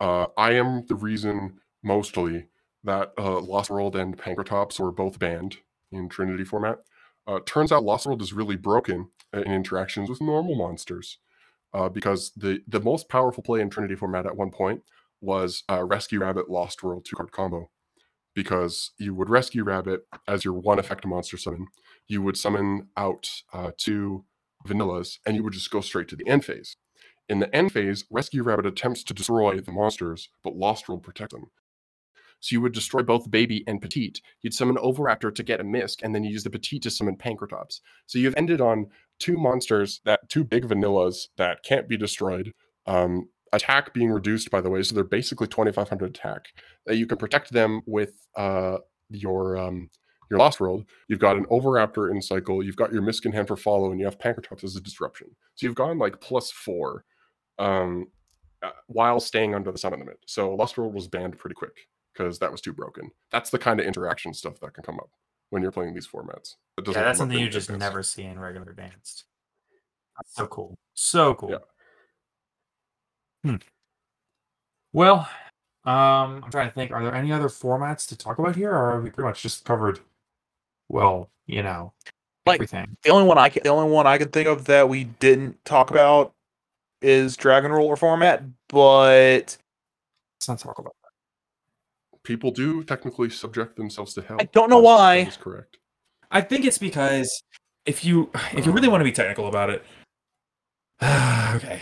uh, I am the reason mostly that uh, Lost World and Pankratops were both banned in Trinity format. Uh, turns out Lost World is really broken in interactions with normal monsters uh, because the the most powerful play in Trinity format at one point was uh, Rescue Rabbit Lost World two card combo because you would Rescue Rabbit as your one effect monster summon. You would summon out uh, two vanillas and you would just go straight to the end phase. In the end phase, Rescue Rabbit attempts to destroy the monsters, but Lost World protect them. So you would destroy both Baby and Petite. You'd summon Oviraptor to get a Misk, and then you use the Petite to summon Pankratops. So you've ended on two monsters that two big vanillas that can't be destroyed. Um, attack being reduced, by the way, so they're basically 2,500 attack. That you can protect them with uh, your um, your Lost World. You've got an Oviraptor in cycle. You've got your Misk in hand for follow, and you have Pankratops as a disruption. So you've gone like plus four, um, uh, while staying under the summon limit. So Lost World was banned pretty quick because that was too broken. That's the kind of interaction stuff that can come up when you're playing these formats. It yeah, that's something you just advanced. never see in regular advanced. That's so cool. So cool. Yeah. Hmm. Well, um, I'm trying to think. Are there any other formats to talk about here, or are we pretty much just covered? Well, you know, Like- everything. The only one I can, the only one I can think of that we didn't talk about is Dragon Ruler format, but Let's not talk about. That. People do technically subject themselves to hell. I don't know That's- why. That is correct. I think it's because if you if you uh. really want to be technical about it, okay.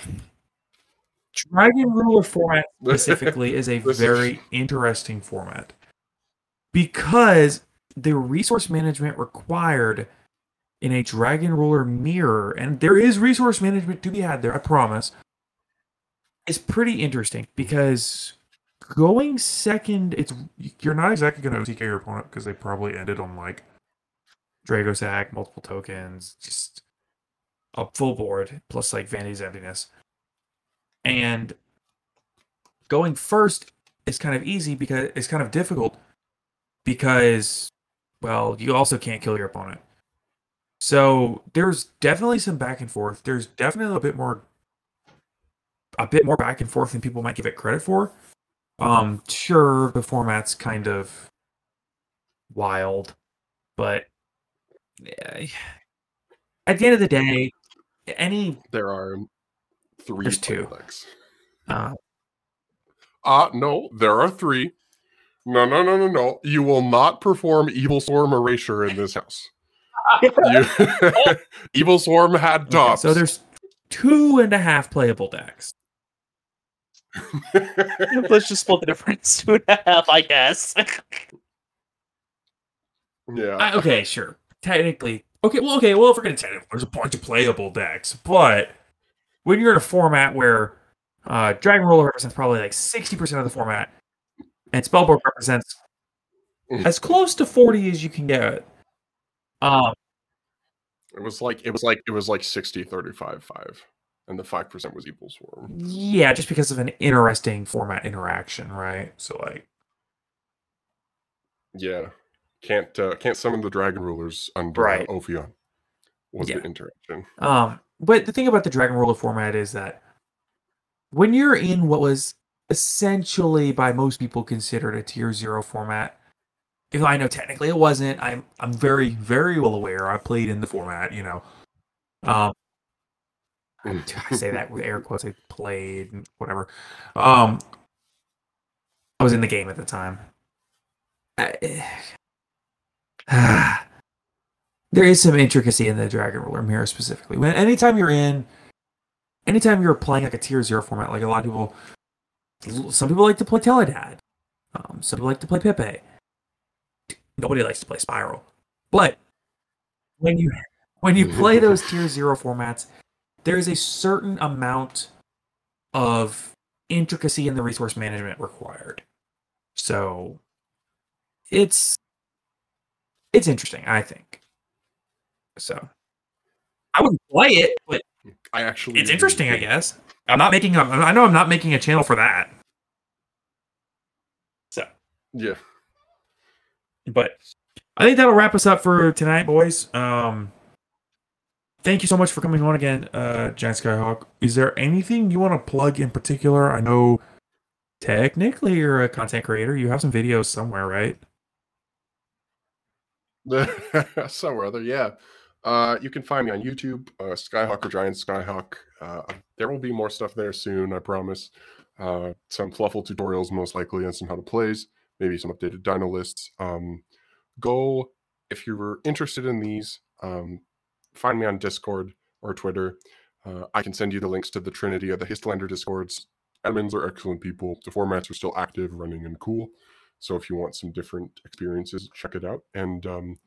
Dragon Ruler format specifically is a very interesting format because the resource management required in a Dragon Ruler mirror, and there is resource management to be had there, I promise, It's pretty interesting because going second, it's you're not exactly going to TK your opponent because they probably ended on like Dracossack, multiple tokens, just a full board plus like Vanity's Emptiness. And going first is kind of easy because it's kind of difficult because well, you also can't kill your opponent. So there's definitely some back and forth. There's definitely a bit more a bit more back and forth than people might give it credit for. Um sure the format's kind of wild, but yeah, at the end of the day, any There are three There's two. uh, Uh no, there are three. No, no, no, no, no. You will not perform Evil Swarm Erasure in this house. You, Evil Swarm had okay, so there's two and a half playable decks. Let's just split the difference. Two and a half, I guess. yeah. I, okay, sure. Technically, okay. Well, okay. Well, if we're gonna technically, there's a bunch of playable decks, but when you're in a format where uh, Dragon Ruler represents probably like sixty percent of the format, and Spellbook represents as close to forty as you can get. Um, It was like it was like it was like 60 35 5 and the 5% was Evil Swarm. yeah, just because of an interesting format interaction, right? So like, Yeah. Can't uh, can't summon the dragon rulers under Right. uh, Ophion. Was Yeah. the interaction. Um, but the thing about the Dragon Ruler format is that when you're in what was essentially by most people considered a tier zero format, even I know technically it wasn't, I'm I'm very very well aware. I played in the format, you know. Um, I say that with air quotes. I played whatever. Um, I was in the game at the time. I- there is some intricacy in the Dragon Ruler mirror specifically. When anytime you're in, anytime you're playing like a tier zero format, like a lot of people, some people like to play Teledad, um, some people like to play Pepe. Nobody likes to play Spiral, but when you when you play those tier zero formats, there is a certain amount of intricacy in the resource management required. So it's it's interesting, I think. So I wouldn't play it, but I actually it's interesting, I guess. I'm not making a, I know I'm not making a channel for that. So, Yeah. But I think that'll wrap us up for tonight, boys. Um thank you so much for coming on again, uh Giant Skyhawk. Is there anything you want to plug in particular? I know technically you're a content creator. You have some videos somewhere, right? Somewhere other, yeah. Uh, you can find me on YouTube, uh, Skyhawk or Giant Skyhawk. Uh, there will be more stuff there soon, I promise. Uh, some Fluffal tutorials, most likely, and some how to plays. Maybe some updated dino lists. Um, go if you're interested in these. Um, find me on Discord or Twitter. Uh, I can send you the links to the Trinity or the Histlander Discords. Admins are excellent people. The formats are still active, running, and cool. So if you want some different experiences, check it out and um,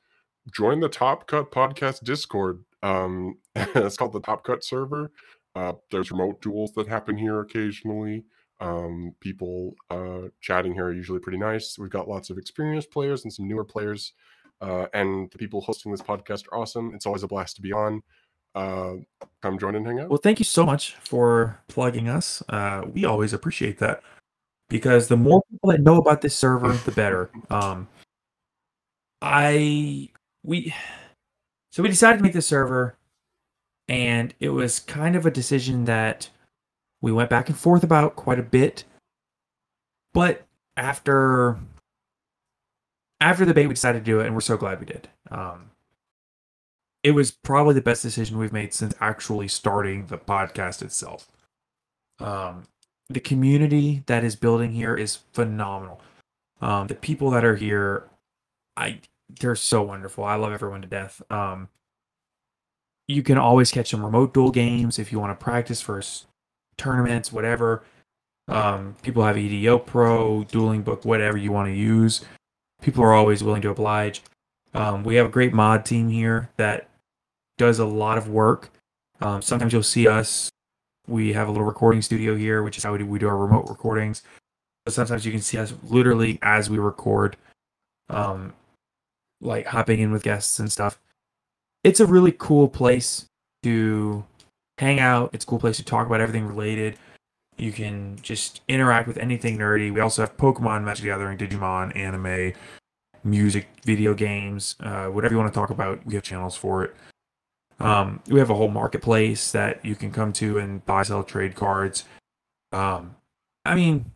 join the Top Cut Podcast Discord. Um, it's called the Top Cut server. Uh, there's remote duels that happen here occasionally. Um, people uh, chatting here are usually pretty nice. We've got lots of experienced players and some newer players. Uh, and the people hosting this podcast are awesome. It's always a blast to be on. Uh, come join and hang out. Well, thank you so much for plugging us. Uh, we always appreciate that because the more people that know about this server, the better. Um, I we so we decided to make this server, and it was kind of a decision that we went back and forth about quite a bit. But after after the debate, we decided to do it, and we're so glad we did. Um, it was probably the best decision we've made since actually starting the podcast itself. Um, the community that is building here is phenomenal. Um, the people that are here, I they're so wonderful. I love everyone to death. Um, you can always catch some remote duel games if you want to practice for tournaments, whatever. Um, people have EDO Pro, Dueling Book, whatever you want to use. People are always willing to oblige. Um, we have a great mod team here that does a lot of work. Um, sometimes you'll see us. We have a little recording studio here, which is how we do, we do our remote recordings. But sometimes you can see us literally as we record, um, like hopping in with guests and stuff. It's a really cool place to hang out. It's a cool place to talk about everything related. You can just interact with anything nerdy. We also have Pokemon, Magic the Gathering, Digimon, anime, music, video games, uh, whatever you want to talk about. We have channels for it. Um, we have a whole marketplace that you can come to and buy, sell, trade cards. Um, I mean,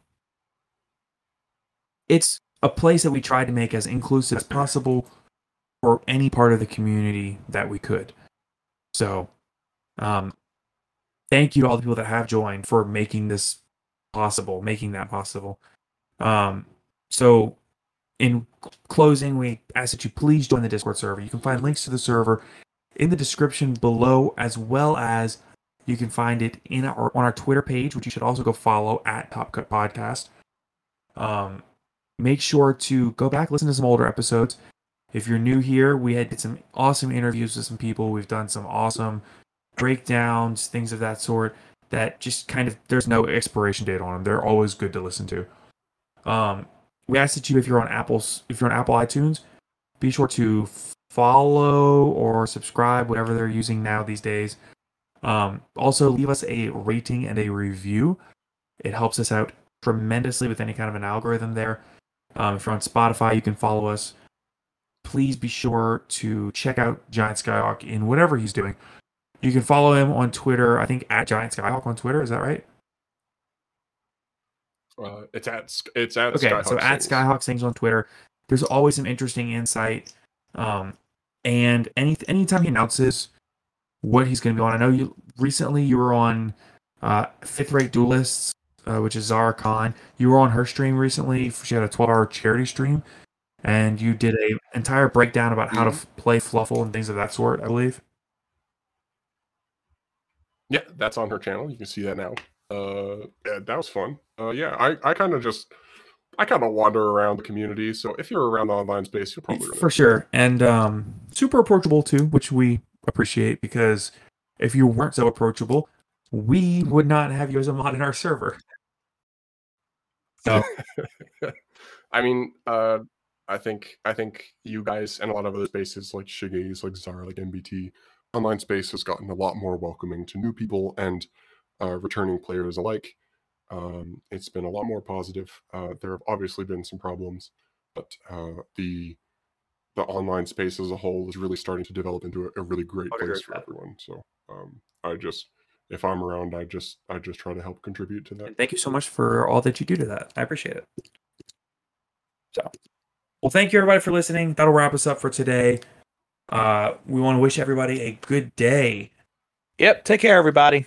it's a place that we tried to make as inclusive as possible for any part of the community that we could. So, um, thank you to all the people that have joined for making this possible, making that possible. Um, so, in closing, we ask that you please join the Discord server. You can find links to the server in the description below, as well as you can find it in our on our Twitter page, which you should also go follow at Top Cut Podcast. Um, make sure to go back listen to some older episodes. If you're new here, we had did some awesome interviews with some people. We've done some awesome breakdowns, things of that sort. That just kind of there's no expiration date on them. They're always good to listen to. Um, we ask that you, if you're on Apple's, if you're on Apple iTunes, be sure to follow or subscribe, whatever they're using now these days. Um, also, leave us a rating and a review. It helps us out tremendously with any kind of an algorithm there. Um, if you're on Spotify, you can follow us. Please be sure to check out Giant Skyhawk in whatever he's doing. You can follow him on Twitter. I think at Giant Skyhawk on Twitter. Is that right? Uh, it's at it's at okay. Skyhawk so at Skyhawk Sings on Twitter. There's always some interesting insight. Um, and any anytime he announces what he's going to be on, I know you recently you were on uh, Fifth Rate Duelists, uh, which is Zara Khan. You were on her stream recently. She had a 12 hour charity stream, and you did a entire breakdown about how to f- play Fluffal and things of that sort. I believe. Yeah, that's on her channel. You can see that now. Uh, yeah, that was fun. Uh, yeah, I, I kind of just, I kind of wander around the community. So if you're around the online space, you'll probably for sure and um super approachable too which we appreciate because if you weren't so approachable we would not have you as a mod in our server so I mean, uh, I think I think you guys and a lot of other spaces like Shige's, like Zara, like MBT, online space has gotten a lot more welcoming to new people and uh, returning players alike. Um, it's been a lot more positive. Uh, there have obviously been some problems, but uh, the the online space as a whole is really starting to develop into a, a really great place for that. everyone. So um, I just, if I'm around, I just I just try to help contribute to that. thank you so much for all that you do to that i appreciate it so well thank you everybody for listening that'll wrap us up for today uh we want to wish everybody a good day Yep. Take care, everybody.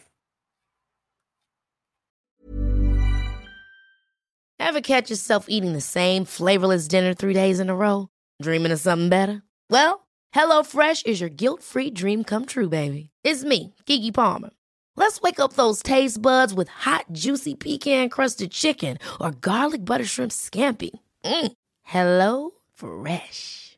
Ever catch yourself eating the same flavorless dinner three days in a row? Dreaming of something better? Well, HelloFresh is your guilt free dream come true, baby. It's me, Keke Palmer. Let's wake up those taste buds with hot, juicy pecan crusted chicken or garlic butter shrimp scampi. Mm. Hello Fresh.